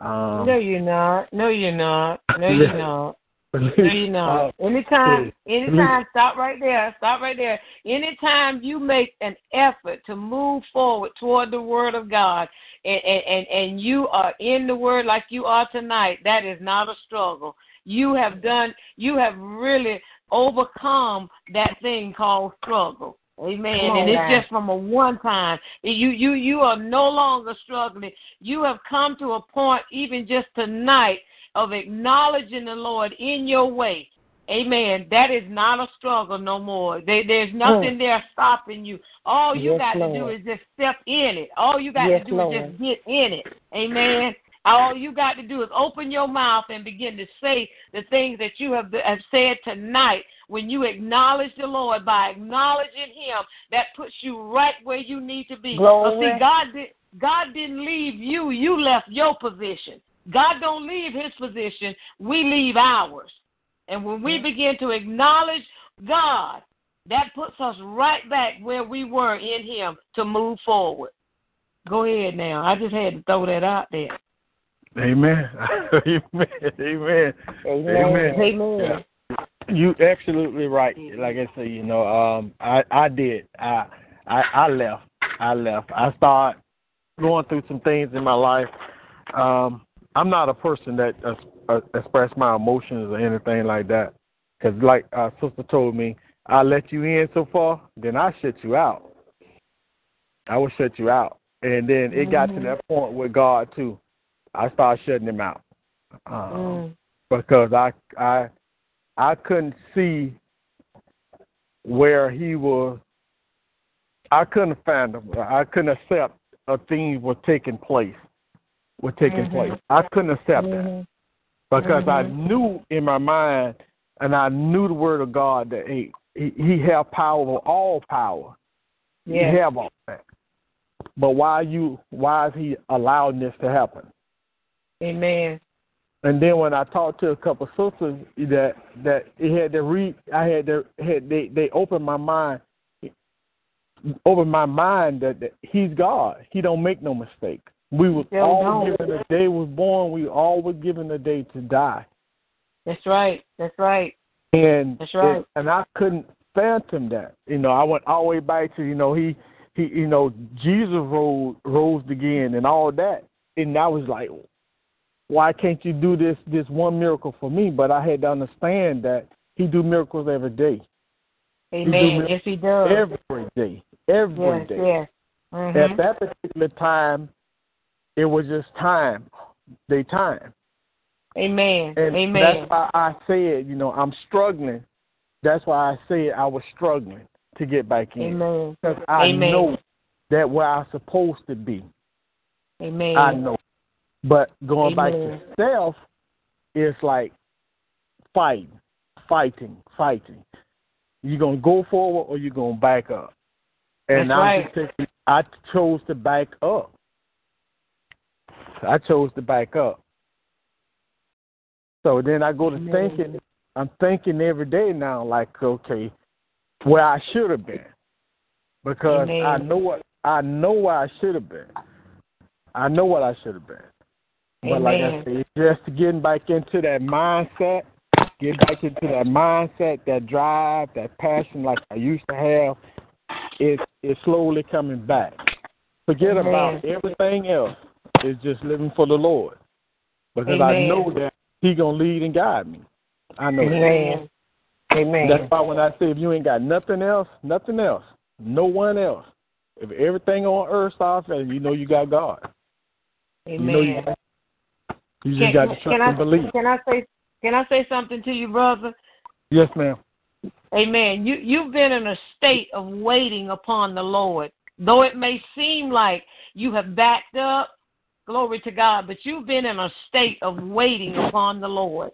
Um, no, you're not. No, you're not. No, you're not. No, you're not. Anytime, anytime, stop right there. Stop right there. Anytime you make an effort to move forward toward the Word of God, and and and, and you are in the Word like you are tonight, that is not a struggle. You have done. You have really overcome that thing called struggle. Amen. On and it's now. just from a one time. You you you are no longer struggling. You have come to a point even just tonight of acknowledging the Lord in your way. Amen. That is not a struggle no more. There, there's mm. nothing there stopping you. All you Yes, got to do is just step in it. All you got Yes, to do Lord. is just get in it. Amen. All you got to do is open your mouth and begin to say the things that you have, have said tonight. When you acknowledge the Lord by acknowledging Him, that puts you right where you need to be. But see, God did. God didn't leave you. You left your position. God don't leave His position. We leave ours. And when we begin to acknowledge God, that puts us right back where we were in Him to move forward. Go ahead now. I just had to throw that out there. Amen. Amen. Amen. Amen. Amen. You absolutely right. Like I say, you know, um, I I did. I I I left. I left. I started going through some things in my life. Um, I'm not a person that uh, express my emotions or anything like that. Because, like uh, sister told me, I let you in so far, then I shut you out. I will shut you out, and then it got to that point with God too. I started shutting him out. Um, Mm. because I I I couldn't see where he was. I couldn't find him. I couldn't accept a thing was taking place. Were taking Mhm. place. I couldn't accept that Mhm. because I Mhm. knew in my mind, and I knew the word of God that he he, he have power all power. Yeah. He have all that. But why you? Why is he allowing this to happen? Amen. And then when I talked to a couple of sisters that that it had to read, I had to had they they opened my mind, opened my mind that, that He's God. He don't make no mistake. We was Still all don't. given the day was born. We all was given the day to die. That's right. That's right. And That's right. and I couldn't fathom that. You know, I went all the way back to you know he he you know Jesus rose rose again and all that, and I was like, why can't you do this this one miracle for me? But I had to understand that he do miracles every day. Amen. Yes, he does. Every day. Every yes, day. Yes. Mm-hmm. At that particular time, it was just time, day time. Amen. And Amen. That's why I said, you know, I'm struggling. That's why I said I was struggling to get back in. Amen. Because I Amen. know that where I'm supposed to be. Amen. I know. But going back Amen. to self, it's like fighting, fighting, fighting. You're gonna go forward or you're gonna back up. And That's I right. I chose to back up. I chose to back up. So then I go to Amen. thinking I'm thinking every day now like, okay, where I should have been. Because I know what I know where I should have been. I know what I should have been. But like I said, it's just getting back into that mindset, get back into that mindset, that drive, that passion like I used to have. It's it's slowly coming back. Forget Amen. about everything else. It's just living for the Lord. Because I know that He gonna lead and guide me. I know that. Amen. Amen. That's why when I say if you ain't got nothing else, nothing else, no one else. If everything on earth failing, you know you got God. You know you, Amen. You just Can, got to trust I and believe. can I say can I say something to you, brother? Yes, ma'am. Amen. You you've been in a state of waiting upon the Lord. Though it may seem like you have backed up, glory to God, but you've been in a state of waiting upon the Lord.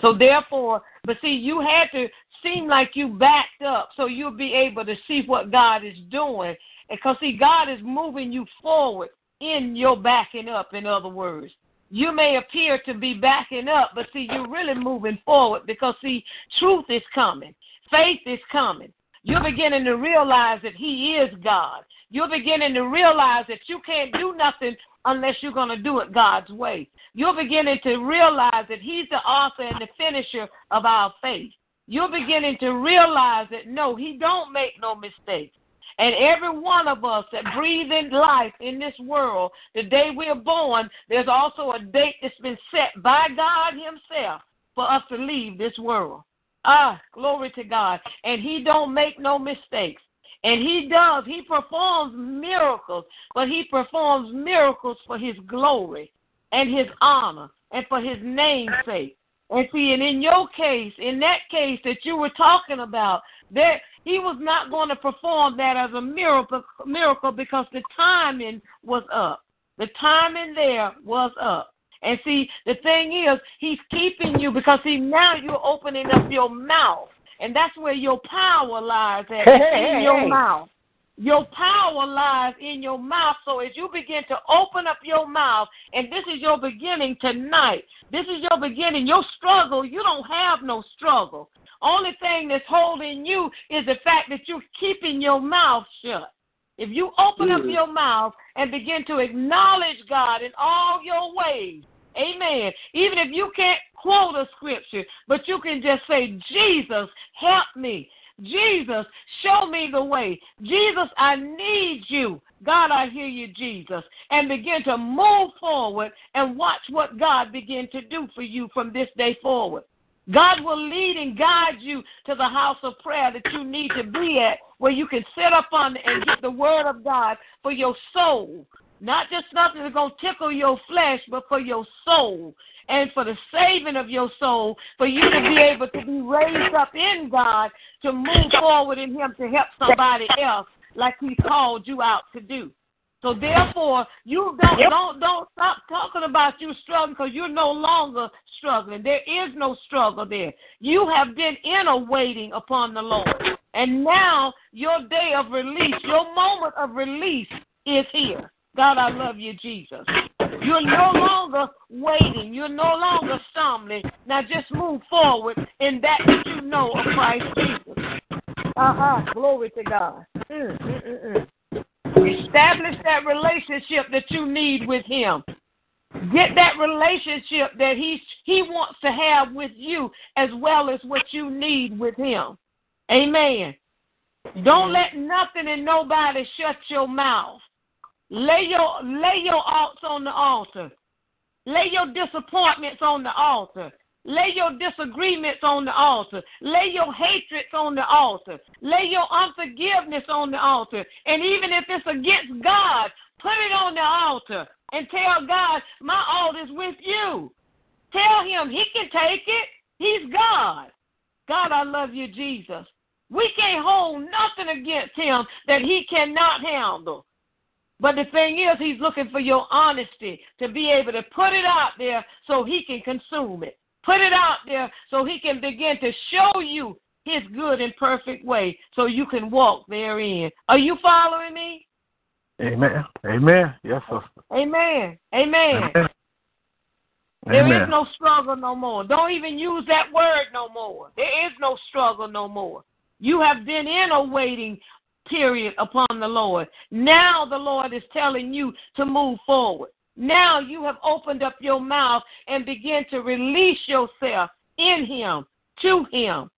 So therefore, but see, you had to seem like you backed up so you'll be able to see what God is doing. Because see, God is moving you forward in your backing up, in other words. You may appear to be backing up, but see, you're really moving forward because see, truth is coming. Faith is coming. You're beginning to realize that He is God. You're beginning to realize that you can't do nothing unless you're going to do it God's way. You're beginning to realize that He's the author and the finisher of our faith. You're beginning to realize that no, He don't make no mistakes. And every one of us that breathe in life in this world, the day we're born, there's also a date that's been set by God Himself for us to leave this world. Ah, glory to God. And He don't make no mistakes. And He does. He performs miracles, but He performs miracles for His glory and His honor and for His name's sake. And see, and in your case, in that case that you were talking about, that he was not going to perform that as a miracle, miracle because the timing was up. The timing there was up. And see, the thing is, he's keeping you because see now you're opening up your mouth, and that's where your power lies at Hey, in your hey. mouth. Your power lies in your mouth. So as you begin to open up your mouth, and this is your beginning tonight, this is your beginning. Your struggle, you don't have no struggle. Only thing that's holding you is the fact that you're keeping your mouth shut. If you open up mm. your mouth and begin to acknowledge God in all your ways, amen. Even if you can't quote a scripture, but you can just say, Jesus, help me. Jesus, show me the way. Jesus, I need you. God, I hear you, Jesus. And begin to move forward and watch what God begin to do for you from this day forward. God will lead and guide you to the house of prayer that you need to be at, where you can sit up on and get the word of God for your soul. Not just something that's going to tickle your flesh, but for your soul and for the saving of your soul, for you to be able to be raised up in God to move forward in Him to help somebody else like He called you out to do. So therefore, you don't don't don't stop talking about you struggling because you're no longer struggling. There is no struggle there. You have been in a waiting upon the Lord, and now your day of release, your moment of release, is here. God, I love you, Jesus. You're no longer waiting. You're no longer stumbling. Now just move forward in that that you know of Christ Jesus. Uh-huh. Glory to God. Mm, mm, mm, mm. Establish that relationship that you need with him. Get that relationship that he he wants to have with you as well as what you need with him. Amen. Don't let nothing and nobody shut your mouth. Lay your lay your alts on the altar. Lay your disappointments on the altar. Lay your disagreements on the altar. Lay your hatreds on the altar. Lay your unforgiveness on the altar. And even if it's against God, put it on the altar and tell God, my altar is with you. Tell him he can take it. He's God. God, I love you, Jesus. We can't hold nothing against him that he cannot handle. But the thing is, he's looking for your honesty to be able to put it out there so he can consume it. Put it out there so he can begin to show you his good and perfect way so you can walk therein. Are you following me? Amen. Amen. Yes, sister. Amen. Amen. Amen. There Amen. is no struggle no more. Don't even use that word no more. There is no struggle no more. You have been in a waiting period upon the Lord. Now the Lord is telling you to move forward. Now you have opened up your mouth and begin to release yourself in Him, to Him,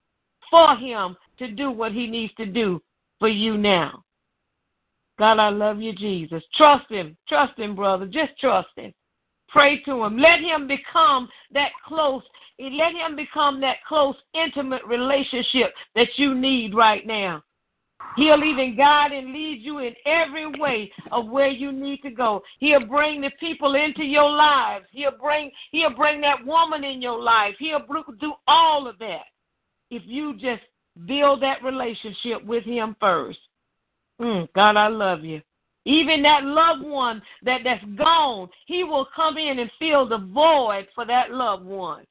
for Him to do what He needs to do for you now. God, I love you, Jesus. Trust Him. Trust Him, brother. Just trust Him. Pray to Him. Let Him become that close. Let Him become that close, intimate relationship that you need right now. He'll even guide and lead you in every way of where you need to go. He'll bring the people into your lives. He'll bring he'll bring that woman in your life. He'll do all of that if you just build that relationship with him first. Mm, God, I love you. Even that loved one that, that's gone, he will come in and fill the void for that loved one.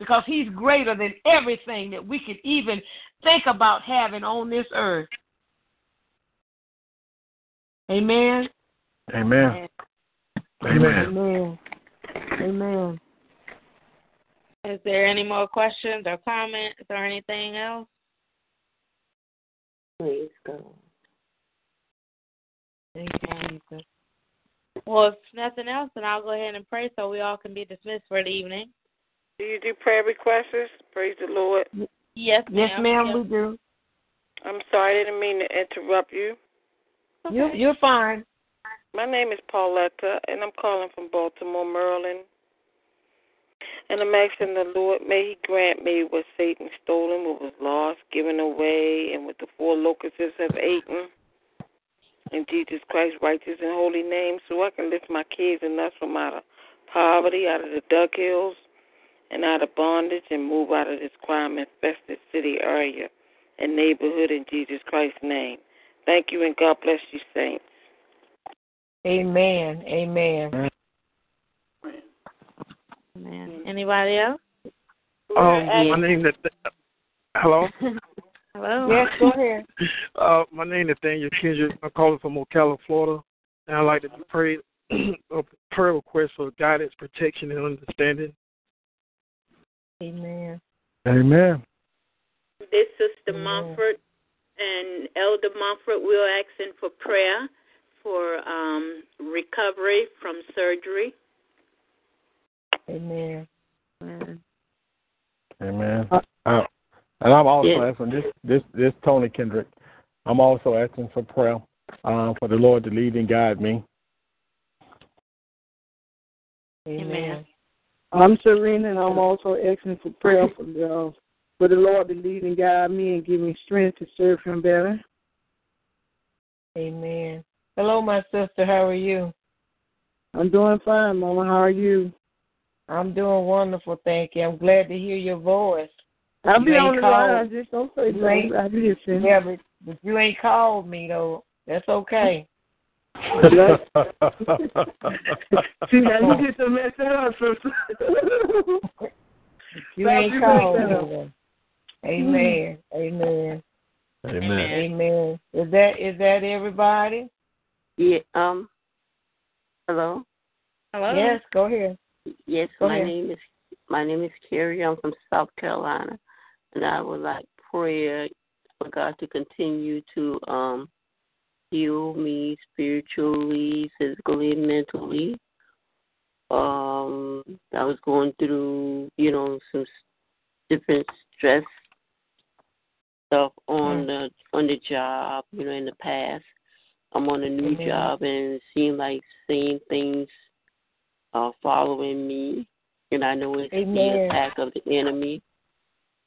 Because he's greater than everything that we could even think about having on this earth. Amen. Amen. Amen. Amen. Amen. Is there any more questions or comments or anything else? Please go. Thank you, Jesus. Well, if nothing else, then I'll go ahead and pray so we all can be dismissed for the evening. Do you do prayer requests? Praise the Lord. Yes, ma'am. Yes, ma'am. ma'am, Yes. we do. I'm sorry, I didn't mean to interrupt you. You you're fine. My name is Pauletta, and I'm calling from Baltimore, Maryland. And I'm asking the Lord, may He grant me what Satan stolen, what was lost, given away, and what the four locusts have eaten. In Jesus Christ's righteous and holy name, so I can lift my kids and us from out of poverty, out of the duck hills, and out of bondage, and move out of this crime infested city area and neighborhood in Jesus Christ's name. Thank you, and God bless you, saints. Amen. Amen. Amen. Anybody else? Um, my name is. Hello. Hello. Yes, go ahead. Uh, my name is Daniel Kendrick. I'm calling from Ocala, Florida, and I'd like to pray a prayer request for guidance, protection, and understanding. Amen. Amen. This Sister Amen. Mumford and Elder Mumford, we're asking for prayer for um, recovery from surgery. Amen. Amen. Amen. Uh, and I'm also Yes. asking this this this Tony Kendrick. I'm also asking for prayer uh, for the Lord to lead and guide me. Amen. I'm Serena, and I'm also asking for prayer for the, uh, for the Lord to lead and guide me and give me strength to serve Him better. Amen. Hello, my sister. How are you? I'm doing fine, Mama. How are you? I'm doing wonderful, thank you. I'm glad to hear your voice. I'll You be on the called- line. Just don't say you ain't- I listen. Yeah, but, but you ain't called me though. That's okay. See, now you get to mess that up, sister. You Stop ain't called me. Up. though. Amen. Amen. Amen. Amen. Is that is that everybody? Yeah. Um. Hello. Hello. Yes. Go ahead. Yes. Go my ahead. name is my name is Carrie. I'm from South Carolina, and I would like prayer for God to continue to um heal me spiritually, physically, and mentally. Um, I was going through, you know, some different stress stuff on the on the job, you know, in the past. I'm on a new Amen. job and it seems like same things are following me and I know it's the Amen. attack of the enemy.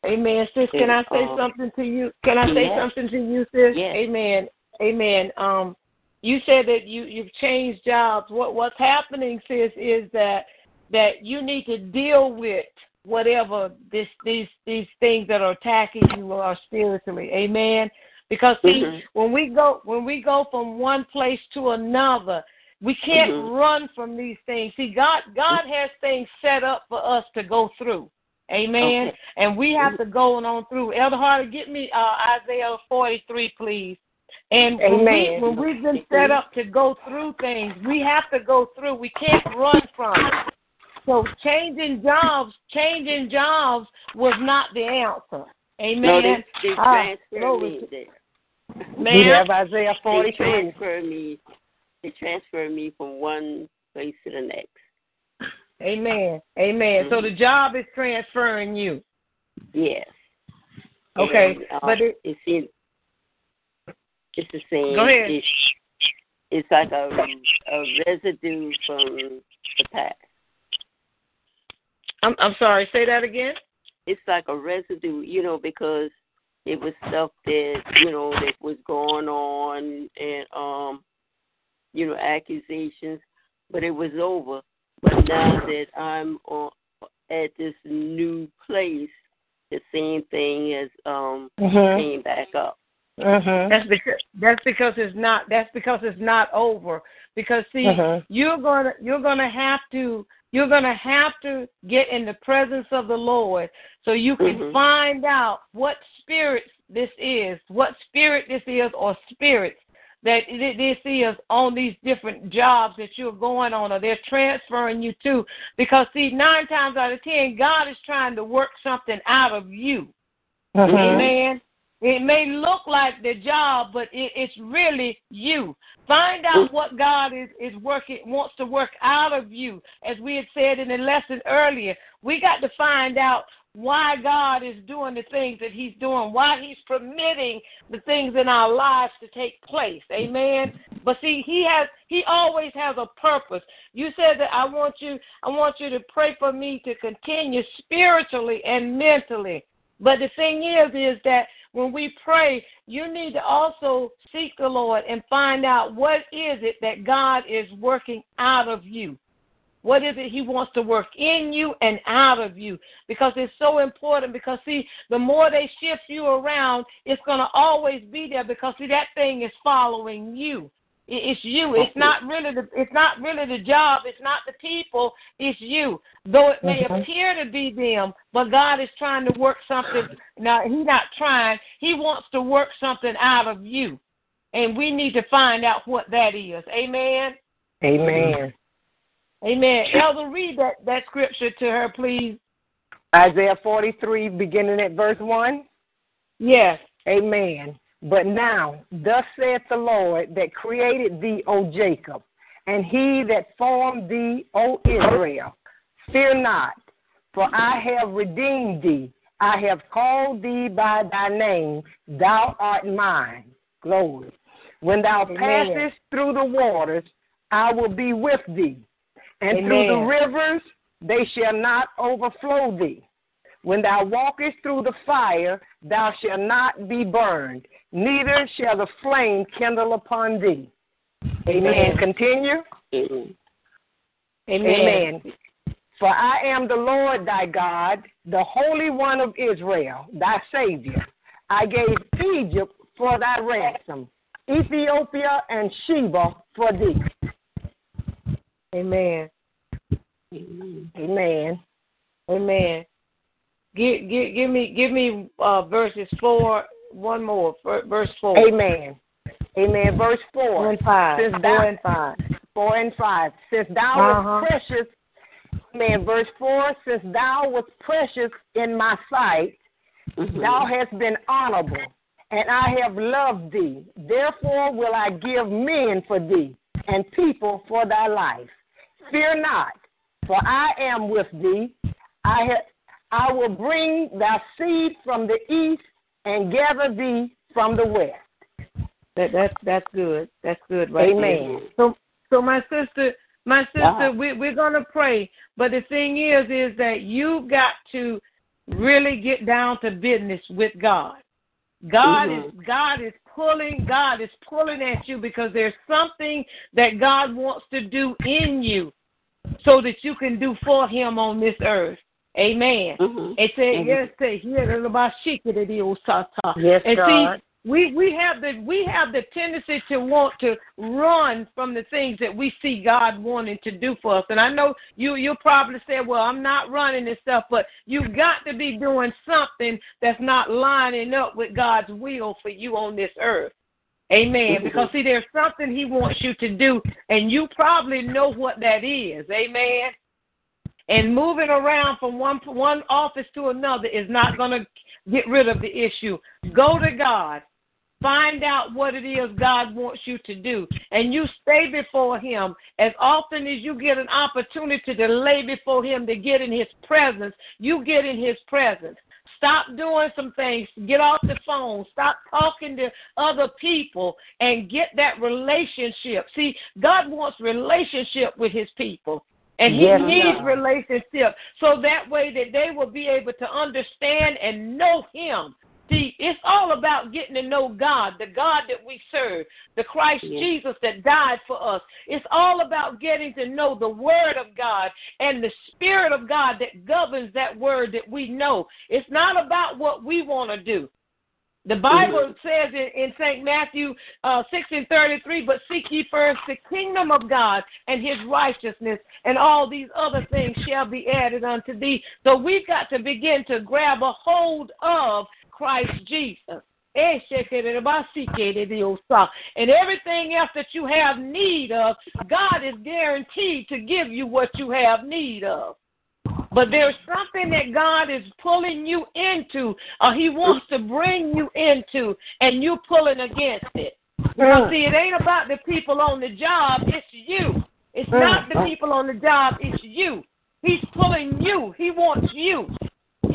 Amen. Sis, can I say Um, something to you? Can I say yes. something to you, sis? Yes. Amen. Amen. Um, you said that you you've changed jobs. What what's happening, sis, is that that you need to deal with whatever this these these things that are attacking you are spiritually. Amen. Because see, Mhm. when we go when we go from one place to another, we can't Mhm. run from these things. See, God God has things set up for us to go through. Amen. Okay. And we have to go on through. Elder Hardy, get me uh, Isaiah 43, please. And when, we, when we've been set up to go through things, we have to go through. We can't run from it. So changing jobs, changing jobs was not the answer. Amen. No, they, they transfer glory me to- there. We have Isaiah 42. They 43. transfer me. They transfer me from one place to the next. Amen. Amen. So Mhm. the job is transferring you. Yes. Okay, And, uh, but it- it's in. It's the same. Go ahead. It's, it's like a a residue from the past. I'm I'm sorry, say that again. It's like a residue, you know, because it was stuff that you know that was going on and um, you know, accusations, but it was over. But now that I'm on at this new place, the same thing has um Mhm. came back up. Mhm. That's because that's because it's not that's because it's not over. Because see, Mhm. you're gonna you're gonna have to you're gonna have to get in the presence of the Lord so you can Mhm. find out what spirit this is, what spirit this is, or spirits that this is on these different jobs that you're going on or they're transferring you to. Because see, nine times out of ten, God is trying to work something out of you. Mhm. Amen. It may look like the job, but it, it's really you. Find out mm. what God is, is working wants to work out of you. As we had said in the lesson earlier, we got to find out why God is doing the things that He's doing, why He's permitting the things in our lives to take place. Amen. But see, He has He always has a purpose. You said that I want you I want you to pray for me to continue spiritually and mentally. But the thing is, is that when we pray, you need to also seek the Lord and find out what is it that God is working out of you. What is it He wants to work in you and out of you? Because it's so important. Because, see, the more they shift you around, it's going to always be there because, see, that thing is following you. It- It's you. It's not really the. It's not really the job. It's not the people. It's you. Though it may appear to be them, but God is trying to work something. Now He's not trying. He wants to work something out of you, and we need to find out what that is. Amen. Amen. Amen. Elder, read that that scripture to her, please. Isaiah 43, beginning at verse 1. Yes. Amen. But now, thus saith the Lord that created thee, O Jacob, and he that formed thee, O Israel. Fear not, for I have redeemed thee. I have called thee by thy name. Thou art mine. Glory. When thou Amen. passest through the waters, I will be with thee. And through the rivers, they shall not overflow thee. When thou walkest through the fire, thou shalt not be burned, neither shall the flame kindle upon thee. Amen. Amen. Continue. Amen. Amen. Amen. For I am the Lord thy God, the Holy One of Israel, thy Savior. I gave Egypt for thy ransom, Ethiopia and Sheba for thee. Amen. Amen. Amen. Amen. Give, give, give me give me uh, verses four. One more verse four. Amen. Amen. Verse 4. Four and five. Since Four thou- and five. 4 and 5. Since thou Uh-huh. wast precious, man, verse 4 Since thou wast precious in my sight, Mhm. thou hast been honorable, and I have loved thee. Therefore will I give men for thee, and people for thy life. Fear not, for I am with thee. I, ha- I will bring thy seed from the east and gather thee from the west. That that's that's good. That's good, right? Amen. There. So so my sister, my sister, Uh-huh. we we're gonna pray, but the thing is, is that you got to really get down to business with God. God Mhm. is God is pulling God is pulling at you because there's something that God wants to do in you so that you can do for him on this earth. Amen. Mhm. It said, Mhm. yes, say, here about Shikadiosata. Yes, And God. see, we we have the we have the tendency to want to run from the things that we see God wanting to do for us. And I know you you'll probably say, "Well, I'm not running this stuff," but you've got to be doing something that's not lining up with God's will for you on this earth. Amen. Mhm. Because see, there's something He wants you to do, and you probably know what that is. Amen. And moving around from one one office to another is not going to get rid of the issue. Go to God. Find out what it is God wants you to do. And you stay before Him as often as you get an opportunity to lay before Him to get in His presence. You get in His presence. Stop doing some things. Get off the phone. Stop talking to other people and get that relationship. See, God wants relationship with His people. And he Yes, needs God. relationship so that way that they will be able to understand and know him. See, it's all about getting to know God, the God that we serve, the Christ Yes. Jesus that died for us. It's all about getting to know the Word of God and the Spirit of God that governs that Word that we know. It's not about what we want to do. The Bible says in, in St. Matthew uh, 6 and 33, but seek ye first the kingdom of God and his righteousness, and all these other things shall be added unto thee. So we've got to begin to grab a hold of Christ Jesus. And everything else that you have need of, God is guaranteed to give you what you have need of. But there's something that God is pulling you into, or He wants to bring you into, and you're pulling against it. Because, mm. see, it ain't about the people on the job, it's you. It's mm. not the people on the job, it's you. He's pulling you. He wants you.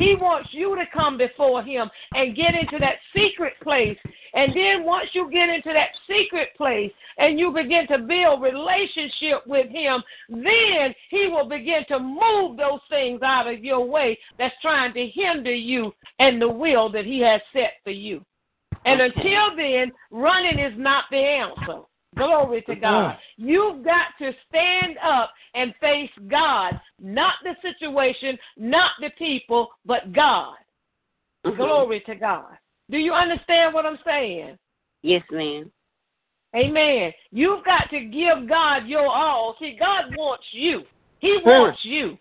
He wants you to come before Him and get into that secret place. And then once you get into that secret place and you begin to build relationship with Him, then He will begin to move those things out of your way that's trying to hinder you and the will that He has set for you. And until then, running is not the answer. Glory to God. You've got to stand up and face God, not the situation, not the people, but God. Mhm. Glory to God. Do you understand what I'm saying? Yes, ma'am. Amen. You've got to give God your all. See, God wants you. He wants you.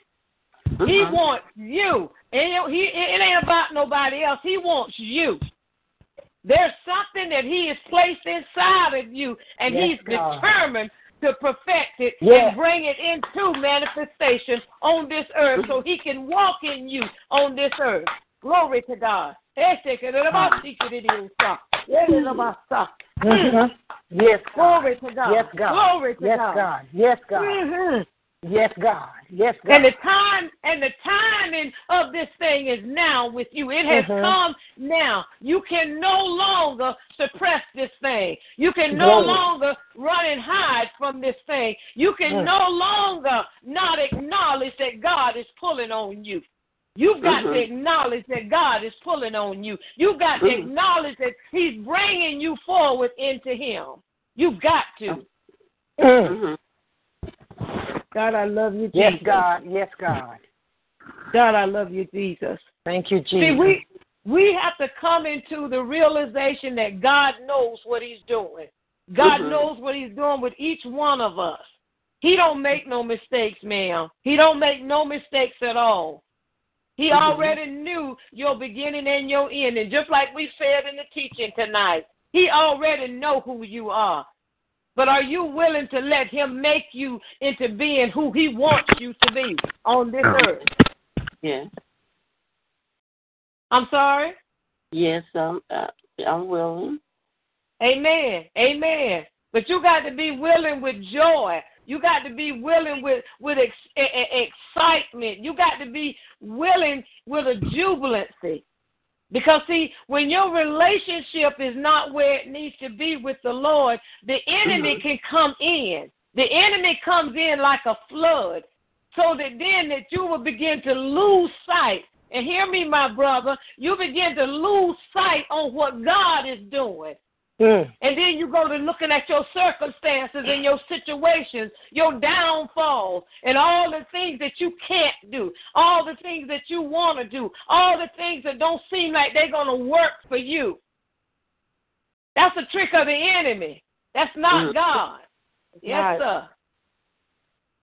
He Uh-huh. wants you. And he, it ain't about nobody else. He wants you. There's something that He has placed inside of you, and Yes, He's God. determined to perfect it Yes. and bring it into manifestation on this earth so He can walk in you on this earth. Glory to God. Mhm. Yes, God. Glory to God. Yes, God. Glory to Yes, God. God. Yes, God. Mhm. Yes, God. Yes, God. And the time and the timing of this thing is now with you. It has Mhm. come now. You can no longer suppress this thing. You can no Glory. longer run and hide from this thing. You can Mm. no longer not acknowledge that God is pulling on you. You've got to Mhm. acknowledge that God is pulling on you. You've got to Mhm. acknowledge that He's bringing you forward into Him. You've got to. God, I love you, Jesus. Yes, God. Yes, God. God, I love you, Jesus. Thank you, Jesus. See, we we have to come into the realization that God knows what He's doing. God Mhm. knows what He's doing with each one of us. He don't make no mistakes, ma'am. He don't make no mistakes at all. He Mhm. already knew your beginning and your end, and just like we said in the teaching tonight, He already know who you are. But are you willing to let Him make you into being who He wants you to be on this earth? Yes. I'm sorry. Yes, I'm. Uh, I'm willing. Amen. Amen. But you got to be willing with joy. You got to be willing with with ex, excitement. You got to be willing with a jubilancy. Because, see, when your relationship is not where it needs to be with the Lord, the enemy Mm-hmm. can come in. The enemy comes in like a flood, so that then that you will begin to lose sight. And hear me, my brother, you begin to lose sight on what God is doing. Mm. And then you go to looking at your circumstances and your situations, your downfalls, and all the things that you can't do, all the things that you want to do, all the things that don't seem like they're going to work for you. That's a trick of the enemy. That's not Mm. God. Yes, sir.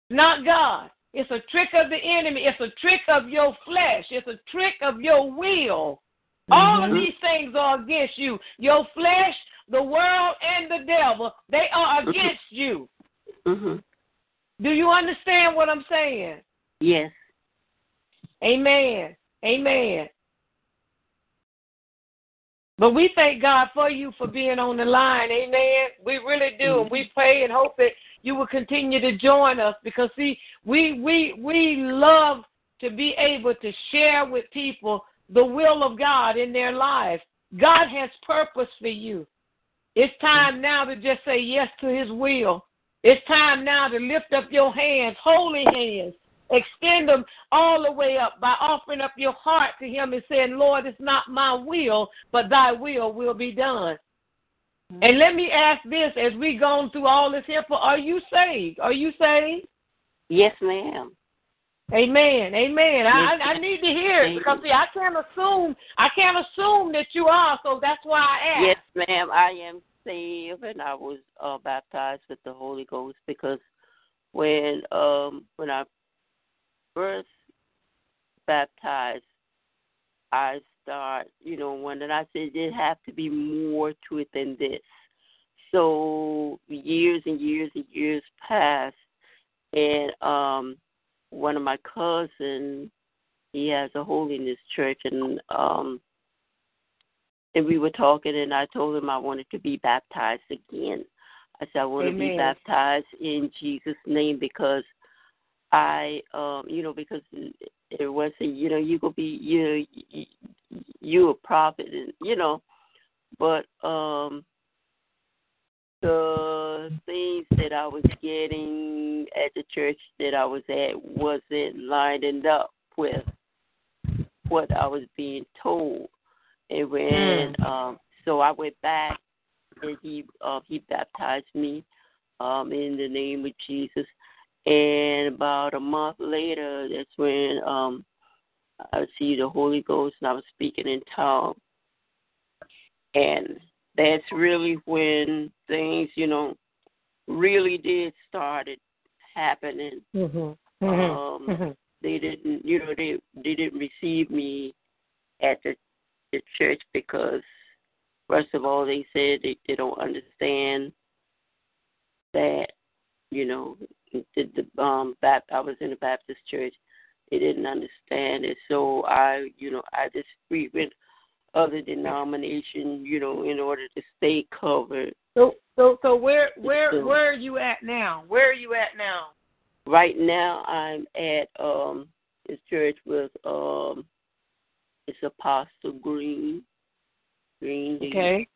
Not God. It's a trick of the enemy. It's a trick of your flesh. It's a trick of your will. All of Mhm. these things are against you. Your flesh, the world, and the devil, they are against you. Mhm. Do you understand what I'm saying? Yes. Amen. Amen. But we thank God for you for being on the line. Amen. We really do. And we pray and hope that you will continue to join us because see, we we we love to be able to share with people the will of God in their lives. God has purpose for you. It's time now to just say yes to his will. It's time now to lift up your hands, holy hands, extend them all the way up by offering up your heart to him and saying, Lord, it's not my will, but thy will will be done. Mm-hmm. And let me ask this as we gone through all this here, for are you saved? Are you saved? Yes, ma'am. Amen. Amen. I, I need to hear it because see, I can't assume I can't assume that you are, so that's why I asked. Yes, ma'am. I am saved, and I was uh, baptized with the Holy Ghost because when um when I first baptized, I start you know when and I said there have to be more to it than this. So years and years and years passed, and um one of my cousins he has a holiness church and um and we were talking and I told him I wanted to be baptized again. I said I want to be baptized in Jesus' name because I um you know because it was a you know you could be you you, you a prophet and you know but um the things that I was getting at the church that I was at wasn't lining up with what I was being told. And when um so I went back and he uh, he baptized me um in the name of Jesus and about a month later that's when um I received the Holy Ghost and I was speaking in tongues. And that's really when things, you know, really did started happening. Mm-hmm. Um, Mm-hmm. they didn't, you know, they they didn't receive me at the the church because, first of all, they said they they don't understand that, you know, the, the um Bap- I was in a Baptist church. They didn't understand it, so I, you know, I just frequent other denomination, you know, in order to stay covered. So so so where where So- where are you at now? Where are you at now? Right now, I'm at um this church with um it's Apostle Green, Green, Lee, Okay.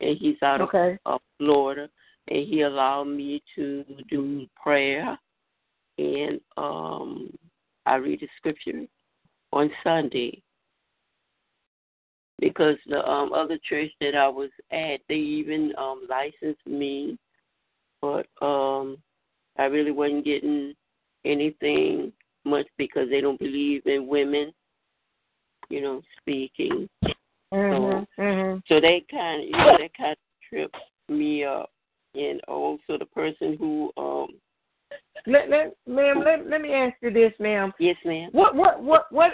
and he's out of, Okay. of Florida, and he allowed me to do prayer, and um I read the scripture on Sunday because the um other church that I was at, they even um licensed me, but um I really wasn't getting anything much because they don't believe in women, you know, speaking. Mm-hmm. Mm-hmm. So they kind of, you know, that kind of tripped me up. And also the person who, um, Let, let, ma'am, let, let me ask you this, ma'am. yes, ma'am. What what what what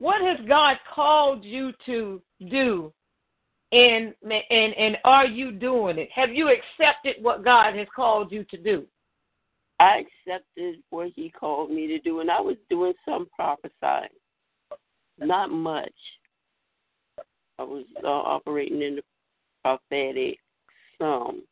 what has God called you to do? And and and are you doing it? Have you accepted what God has called you to do? I accepted what he called me to do, and I was doing some prophesying, not much. I was uh, operating in the prophetic some,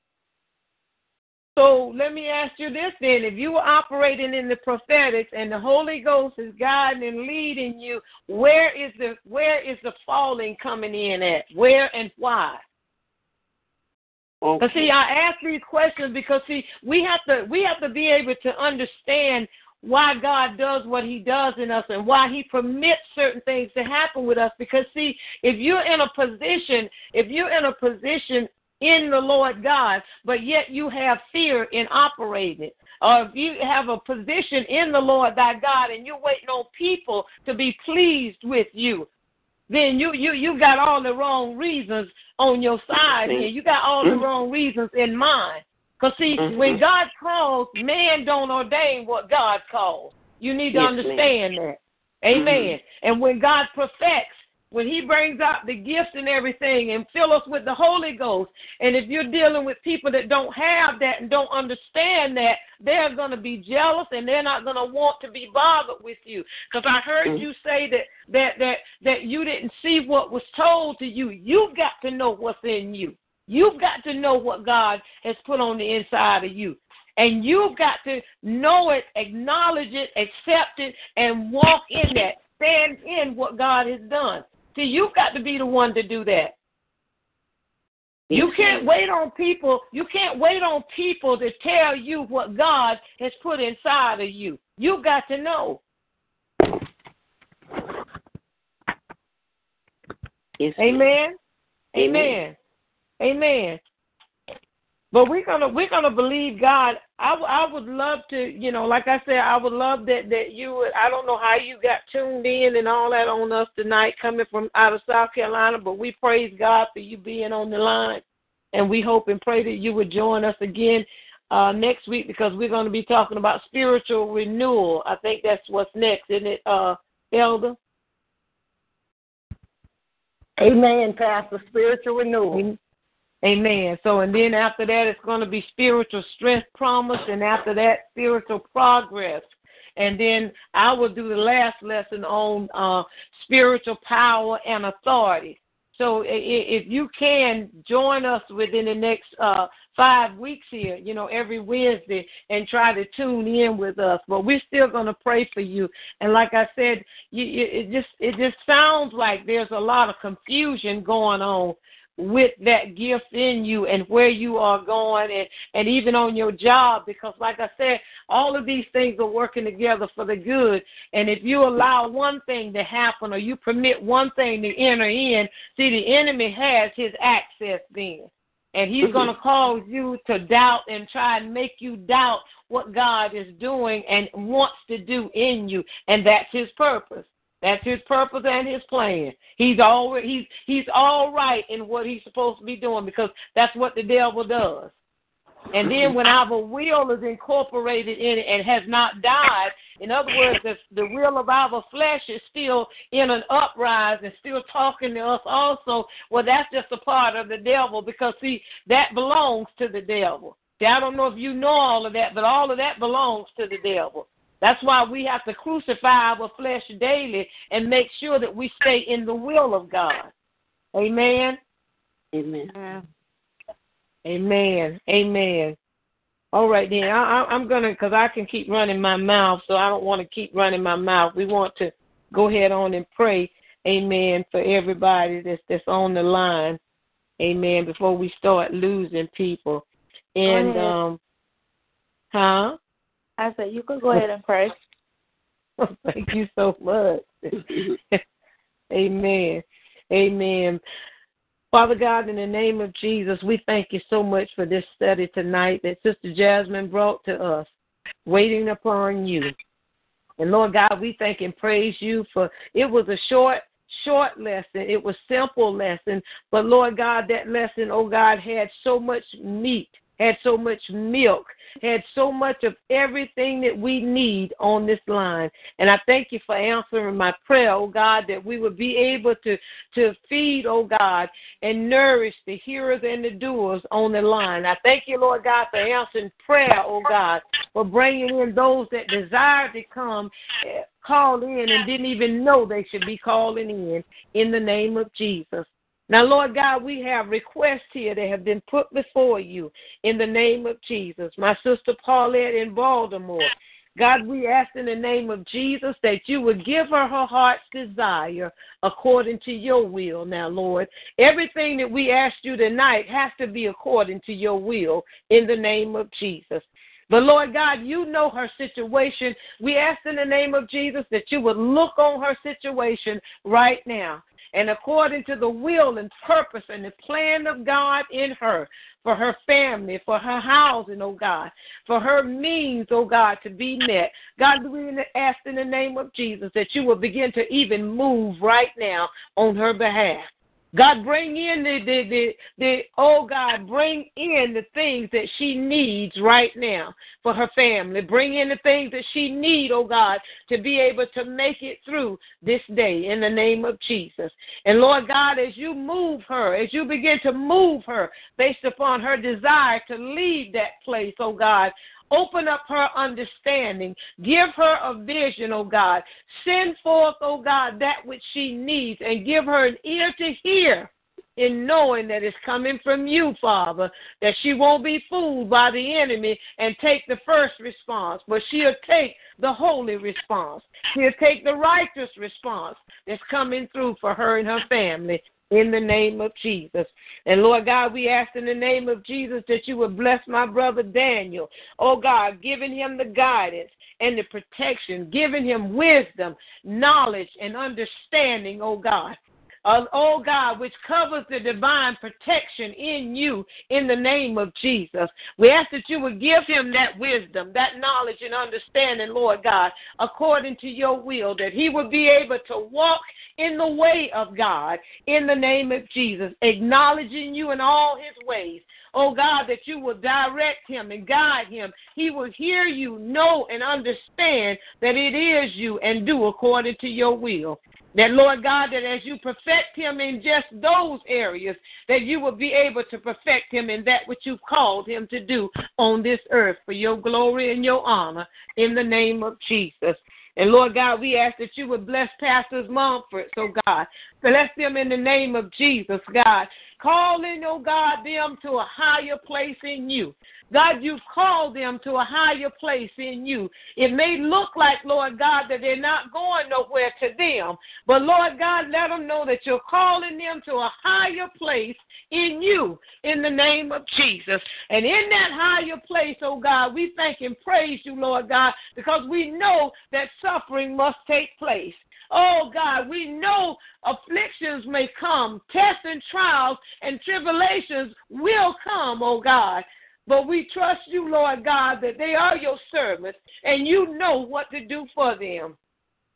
So let me ask you this then. If you were operating in the prophetics and the Holy Ghost is guiding and leading you, where is the where is the falling coming in at? Where and why? Okay. But see, I ask these questions because see, we have to we have to be able to understand why God does what He does in us and why He permits certain things to happen with us. Because see, if you're in a position, if you're in a position in the Lord God, but yet you have fear in operating. Or if you have a position in the Lord thy God and you're waiting on people to be pleased with you, then you you you got all the wrong reasons on your side mm-hmm. here. You got all the mm-hmm. wrong reasons in mind. Cause see, Mhm. when God calls, man don't ordain what God calls. You need to Yes, understand that. Mm-hmm. Amen. And when God perfects, when He brings out the gifts and everything and fill us with the Holy Ghost, and if you're dealing with people that don't have that and don't understand that, they're going to be jealous and they're not going to want to be bothered with you. Because I heard Mhm. you say that that that that you didn't see what was told to you. You've got to know what's in you. You've got to know what God has put on the inside of you. And you've got to know it, acknowledge it, accept it, and walk in that. Stand in what God has done. See, you've got to be the one to do that. You can't wait on people. You can't wait on people to tell you what God has put inside of you. You got to know. Yes. Amen. Amen. Amen. Amen. But we're gonna we're gonna believe God. I, w- I would love to, you know, like I said, I would love that that you would. I don't know how you got tuned in and all that on us tonight, coming from out of South Carolina. But we praise God for you being on the line, and we hope and pray that you would join us again uh, next week because we're going to be talking about spiritual renewal. I think that's what's next, isn't it, uh, Elder? Amen, Pastor. Spiritual renewal. Amen. So, and then after that, it's going to be spiritual strength promise, and after that, spiritual progress. And then I will do the last lesson on uh, spiritual power and authority. So, if you can join us within the next uh, five weeks here, you know, every Wednesday, and try to tune in with us. But we're still going to pray for you. And like I said, you, it just it just sounds like there's a lot of confusion going on with that gift in you and where you are going and, and even on your job because like I said, all of these things are working together for the good. And if you allow one thing to happen or you permit one thing to enter in, see the enemy has his access then. And he's going to mm-hmm. cause you to doubt and try and make you doubt what God is doing and wants to do in you. And that's his purpose. That's his purpose and his plan. He's all he's he's all right in what he's supposed to be doing because that's what the devil does. And then when our will is incorporated in it and has not died, in other words, if the will of our flesh is still in an uprise and still talking to us also, well, that's just a part of the devil because, see, that belongs to the devil. I don't know if you know all of that, but all of that belongs to the devil. That's why we have to crucify our flesh daily and make sure that we stay in the will of God. Amen. Amen. Amen. Amen. All right, then. I, I, I'm going to, because I can keep running my mouth, so I don't want to keep running my mouth. We want to go ahead on and pray, amen, for everybody that's, that's on the line, amen, before we start losing people. And, um, huh? I said you could go ahead and pray. Thank you so much. Amen. Amen. Father God, in the name of Jesus, we thank you so much for this study tonight that Sister Jasmine brought to us, waiting upon you. And Lord God, we thank and praise you for it was a short, short lesson. It was simple lesson. But Lord God, that lesson, oh God, had so much meat, had so much milk, had so much of everything that we need on this line. And I thank you for answering my prayer, oh God, that we would be able to, to feed, oh God, and nourish the hearers and the doers on the line. I thank you, Lord God, for answering prayer, oh God, for bringing in those that desire to come, eh, call in and didn't even know they should be calling in, in the name of Jesus. Now, Lord God, we have requests here that have been put before you in the name of Jesus. My sister Paulette in Baltimore. God, we ask in the name of Jesus that you would give her her heart's desire according to your will now, Lord. Everything that we ask you tonight has to be according to your will in the name of Jesus. But Lord God, you know her situation. We ask in the name of Jesus that you would look on her situation right now and according to the will and purpose and the plan of God in her, for her family, for her housing, oh God, for her means, oh God, to be met. God, we ask in the name of Jesus that you will begin to even move right now on her behalf. God, bring in the, the, the, the, oh God, bring in the things that she needs right now for her family. Bring in the things that she needs, oh God, to be able to make it through this day in the name of Jesus. And Lord God, as you move her, as you begin to move her based upon her desire to leave that place, oh God, Open up her understanding. Give her a vision, oh God. Send forth, oh God, that which she needs and give her an ear to hear in knowing that it's coming from you, Father, that she won't be fooled by the enemy and take the first response, but she'll take the holy response. She'll take the righteous response that's coming through for her and her family in the name of Jesus. And Lord God, we ask in the name of Jesus that you would bless my brother Daniel. Oh God, giving him the guidance and the protection, giving him wisdom, knowledge, and understanding, oh God. Uh, oh God, which covers the divine protection in you in the name of Jesus. We ask that you would give him that wisdom, that knowledge, and understanding, Lord God, according to your will, that he would be able to walk in the way of God in the name of Jesus, acknowledging you in all his ways. Oh God, that you will direct him and guide him. He will hear you, know, and understand that it is you and do according to your will. That, Lord God, that as you perfect him in just those areas, that you will be able to perfect him in that which you've called him to do on this earth for your glory and your honor in the name of Jesus. And Lord God, we ask that you would bless Pastors Mumford, so God. Bless them in the name of Jesus, God. Calling, oh God, them to a higher place in you. God, you've called them to a higher place in you. It may look like, Lord God, that they're not going nowhere to them, but Lord God, let them know that you're calling them to a higher place in you in the name of Jesus. And in that higher place, oh God, we thank and praise you, Lord God, because we know that suffering must take place. Oh God, we know afflictions may come, tests and trials and tribulations will come, oh God. But we trust you, Lord God, that they are your servants and you know what to do for them.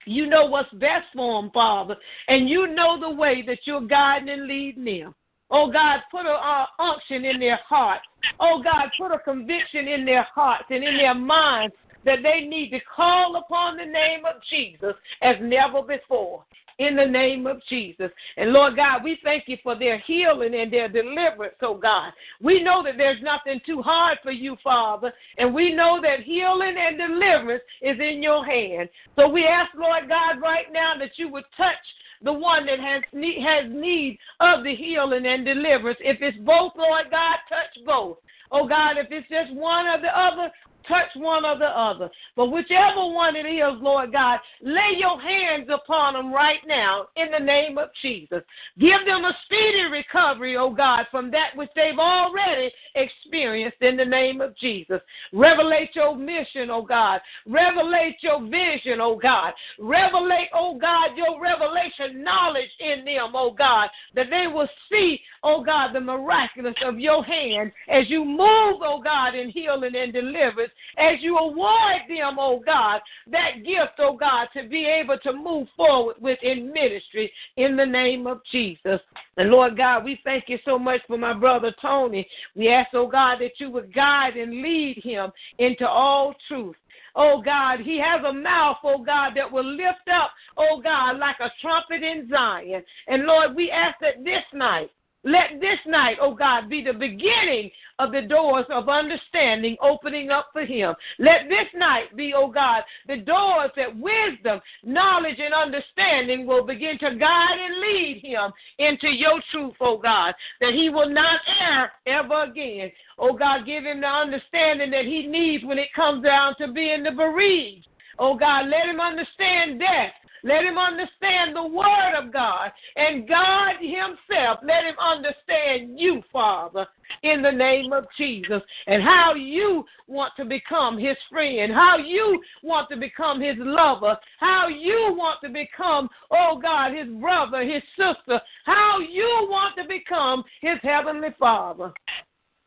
You know what's best for them, Father, and you know the way that you're guiding and leading them. Oh God, put a uh, unction in their heart. Oh God, put a conviction in their hearts and in their minds that they need to call upon the name of Jesus as never before in the name of Jesus. And Lord God, we thank you for their healing and their deliverance, oh God. We know that there's nothing too hard for you, Father, and we know that healing and deliverance is in your hand. So we ask, Lord God, right now that you would touch the one that has need, has need of the healing and deliverance. If it's both, Lord God, touch both. Oh God, if it's just one or the other, touch one or the other. But whichever one it is, Lord God, lay your hands upon them right now in the name of Jesus. Give them a speedy recovery, oh God, from that which they've already experienced in the name of Jesus. Revelate your mission, oh God. Revelate your vision, oh God. Revelate, oh God, your revelation knowledge in them, oh God, that they will see, oh God, the miraculous of your hand as you move, oh God, in healing and deliverance as you award them, oh God, that gift, oh God, to be able to move forward within ministry in the name of Jesus. And Lord God, we thank you so much for my brother Tony. We ask, oh God, that you would guide and lead him into all truth. Oh God, he has a mouth, oh God, that will lift up, oh God, like a trumpet in Zion. And Lord, we ask that this night, Let this night, oh God, be the beginning of the doors of understanding opening up for him. Let this night be, oh God, the doors that wisdom, knowledge, and understanding will begin to guide and lead him into your truth, oh God, that he will not err ever again. Oh God, give him the understanding that he needs when it comes down to being the bereaved. Oh God, let him understand death. Let him understand the word of God. And God himself, let him understand you, Father, in the name of Jesus, and how you want to become his friend, how you want to become his lover, how you want to become, oh God, his brother, his sister, how you want to become his heavenly Father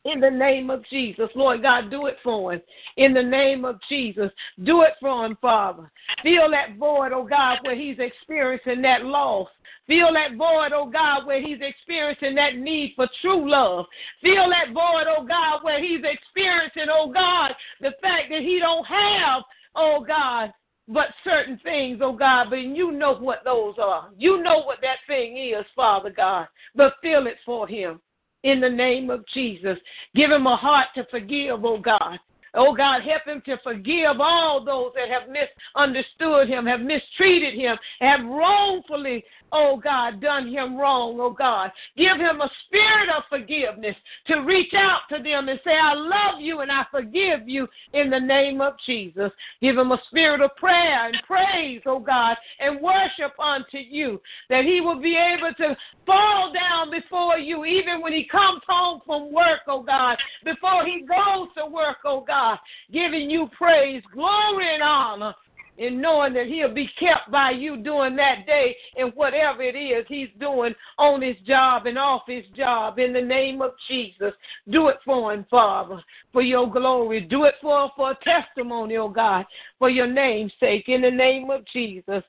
in the name of Jesus. Lord God, do it for him. In the name of Jesus, do it for him, Father. Feel that void, oh God, where he's experiencing that loss. Feel that void, oh God, where he's experiencing that need for true love. Feel that void, oh God, where he's experiencing, oh God, the fact that he don't have, oh God, but certain things, oh God, but you know what those are. You know what that thing is, Father God, but feel it for him in the name of Jesus. Give him a heart to forgive, oh God. Oh God, help him to forgive all those that have misunderstood him, have mistreated him, have wrongfully, oh God, done him wrong, oh God. Give him a spirit of forgiveness to reach out to them and say, I love you and I forgive you in the name of Jesus. Give him a spirit of prayer and praise, oh God, and worship unto you, that he will be able to fall down before you even when he comes home from work, oh God, before he goes to work, oh God, giving you praise, glory, and honor and knowing that he'll be kept by you during that day and whatever it is he's doing on his job and off his job in the name of Jesus. Do it for him, Father, for your glory. Do it for, for a testimony, oh God, for your name's sake, in the name of Jesus.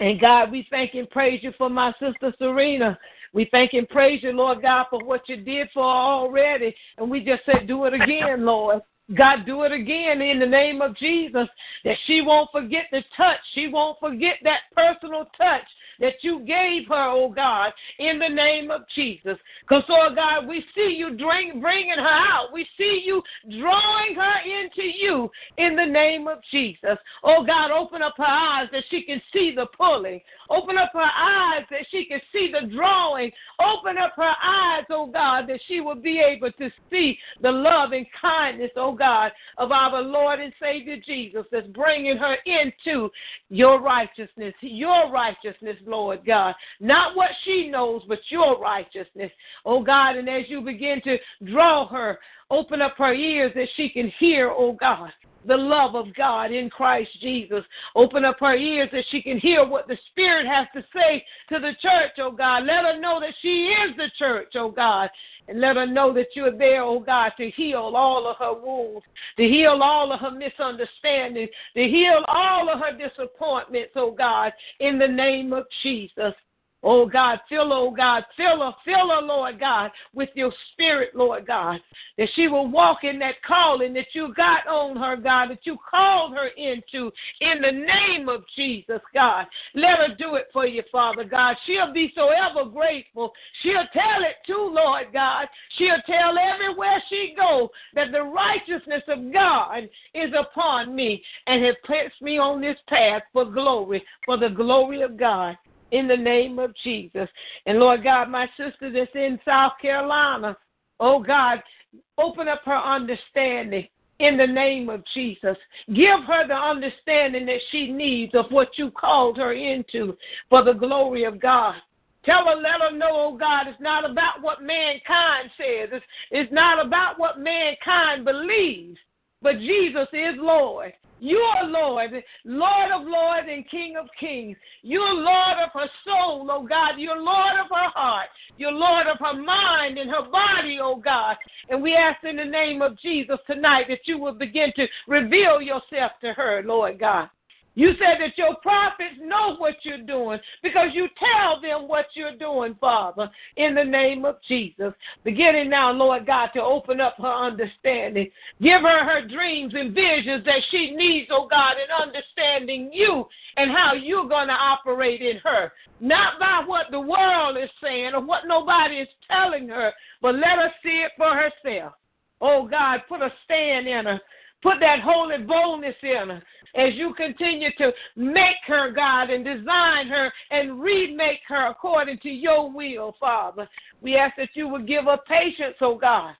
And God, we thank and praise you for my sister Serena. We thank and praise you, Lord God, for what you did for her already. And we just said, do it again, Lord. God, do it again in the name of Jesus. That she won't forget the touch. She won't forget that personal touch that you gave her, oh God, in the name of Jesus. Because, oh God, we see you bring, bringing her out. We see you drawing her into you in the name of Jesus. Oh God, open up her eyes that she can see the pulling. Open up her eyes that she can see the drawing. Open up her eyes, oh God, that she will be able to see the love and kindness, oh God, of our Lord and Savior Jesus that's bringing her into your righteousness, your righteousness, Lord God. Not what she knows, but your righteousness. Oh God, and as you begin to draw her, open up her ears that she can hear, oh God the love of God in Christ Jesus. Open up her ears that she can hear what the Spirit has to say to the church, oh God. Let her know that she is the church, oh God. And let her know that you're there, oh God, to heal all of her wounds, to heal all of her misunderstandings, to heal all of her disappointments, oh God, in the name of Jesus. Oh God, fill, oh God, fill her, fill her, Lord God, with your spirit, Lord God, that she will walk in that calling that you got on her, God, that you called her into in the name of Jesus, God. Let her do it for you, Father God. She'll be so ever grateful. She'll tell it too, Lord God. She'll tell everywhere she go that the righteousness of God is upon me and has placed me on this path for glory, for the glory of God in the name of Jesus. And Lord God, my sister that's in South Carolina, oh God, open up her understanding in the name of Jesus. Give her the understanding that she needs of what you called her into for the glory of God. Tell her, let her know, oh God, it's not about what mankind says. It's, it's not about what mankind believes, but Jesus is Lord. You are Lord, Lord of lords and King of kings. You're Lord of her soul, oh God. You're Lord of her heart. You're Lord of her mind and her body, oh God. And we ask in the name of Jesus tonight that you will begin to reveal yourself to her, Lord God. You said that your prophets know what you're doing because you tell them what you're doing, Father, in the name of Jesus. Beginning now, Lord God, to open up her understanding. Give her her dreams and visions that she needs, oh God, in understanding you and how you're going to operate in her. Not by what the world is saying or what nobody is telling her, but let her see it for herself. Oh God, put a stand in her. Put that holy boldness in her as you continue to make her, God, and design her and remake her according to your will, Father. We ask that you would give her patience, oh God.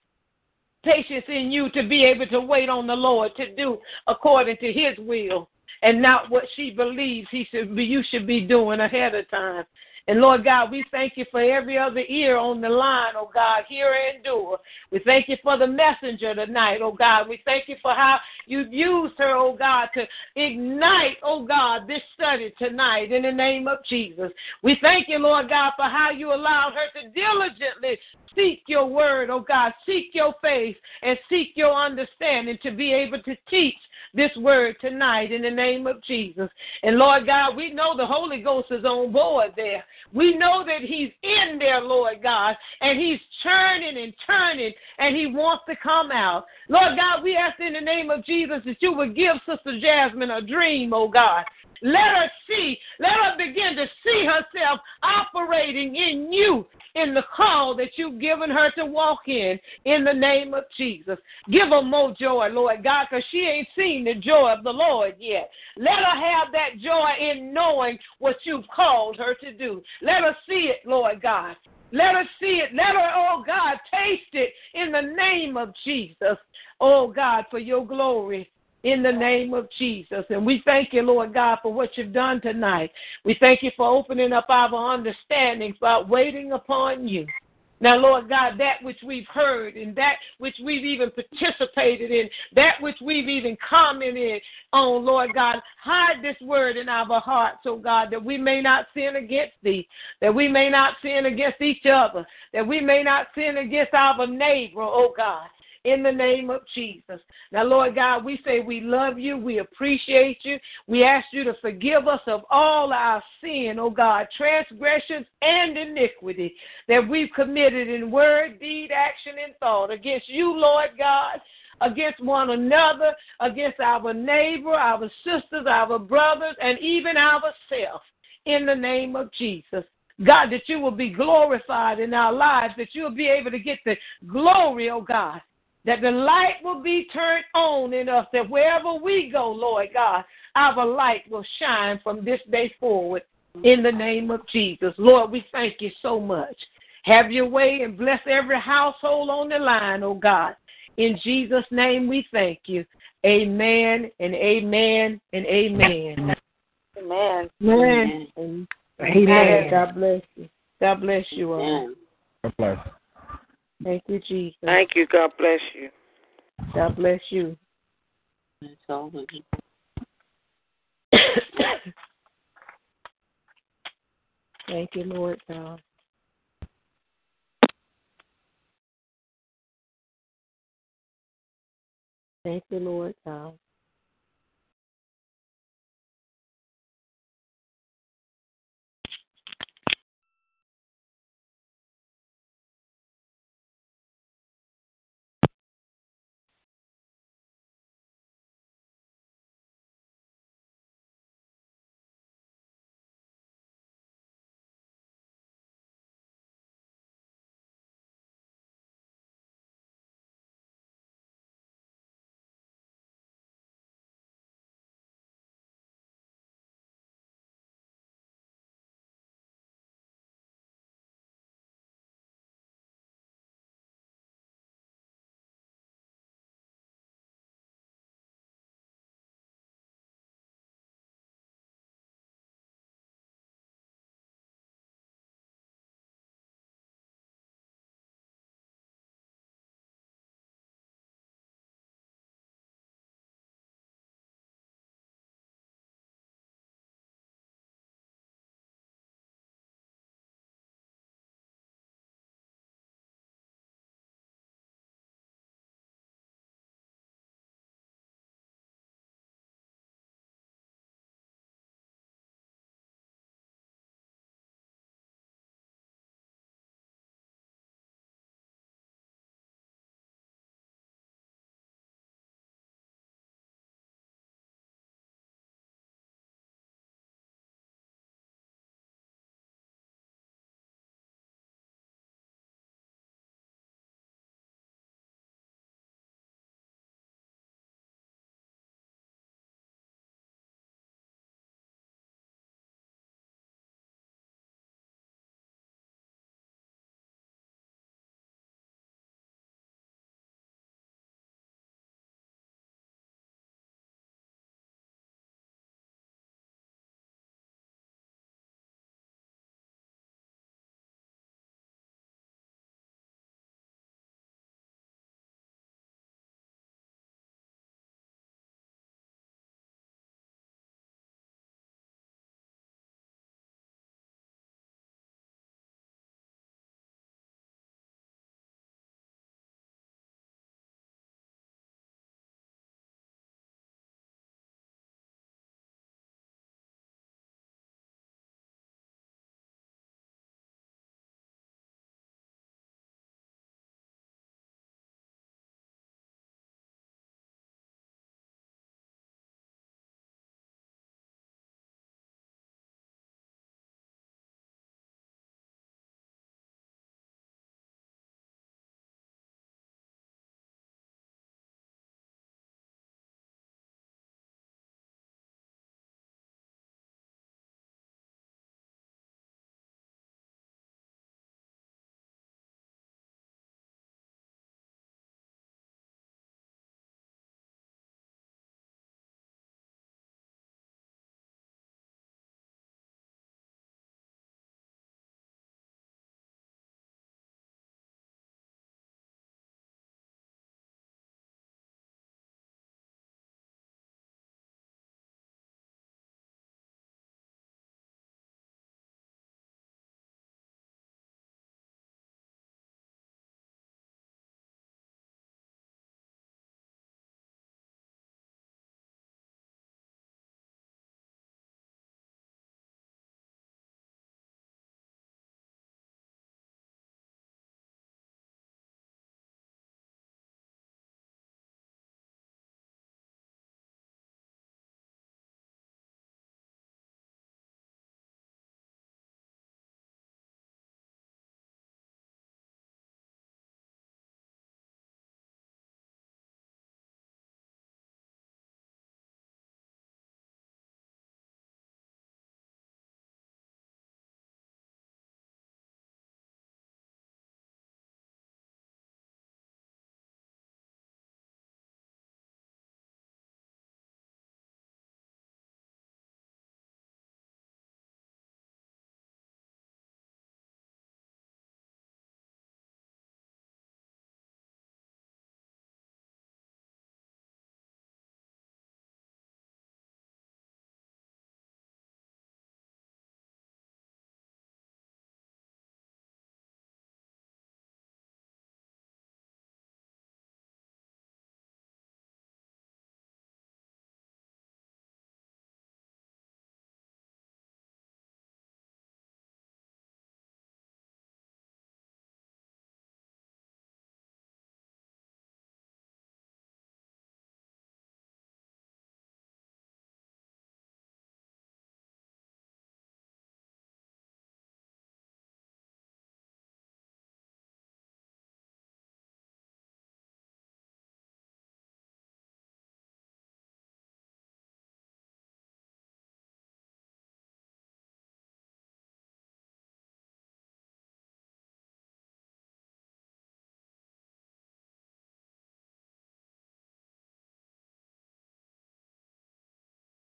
Patience in you to be able to wait on the Lord to do according to his will and not what she believes he should be you should be doing ahead of time. And Lord God, we thank you for every other ear on the line, oh God, hear and do. We thank you for the messenger tonight, oh God. We thank you for how you've used her, oh God, to ignite, oh God, this study tonight in the name of Jesus. We thank you, Lord God, for how you allowed her to diligently seek your word, oh God, seek your face and seek your understanding to be able to teach this word tonight in the name of Jesus. And Lord God, we know the Holy Ghost is on board there. We know that He's in there, Lord God, and He's churning and turning, and He wants to come out. Lord God, we ask in the name of Jesus that you would give Sister Jasmine a dream, oh God. Let her see, let her begin to see herself operating in you in the call that you've given her to walk in, in the name of Jesus. Give her more joy, Lord God, because she ain't seen the joy of the Lord yet. Let her have that joy in knowing what you've called her to do. Let her see it, Lord God. Let her see it. Let her, oh God, taste it in the name of Jesus. Oh God, for your glory in the name of Jesus. And we thank you, Lord God, for what you've done tonight. We thank you for opening up our understanding, for uh, waiting upon you. Now, Lord God, that which we've heard and that which we've even participated in, that which we've even commented on, Lord God, hide this word in our hearts, oh God, that we may not sin against thee, that we may not sin against each other, that we may not sin against our neighbor, oh God in the name of Jesus. Now, Lord God, we say we love you, we appreciate you. We ask you to forgive us of all our sin, oh God, transgressions and iniquity that we've committed in word, deed, action, and thought against you, Lord God against one another, against our neighbor, our sisters, our brothers, and even ourselves in the name of Jesus. God, that you will be glorified in our lives, that you will be able to get the glory, oh God, that the light will be turned on in us, that wherever we go, Lord God, our light will shine from this day forward in the name of Jesus. Lord, we thank you so much. Have your way and bless every household on the line, oh God. In Jesus' name we thank you. Amen and amen and amen. Amen. Amen. Amen. amen. God bless you. God bless you all. God bless. Thank you, Jesus. Thank you. God bless you. God bless you. That's all. Thank you, Lord God. Thank you, Lord God.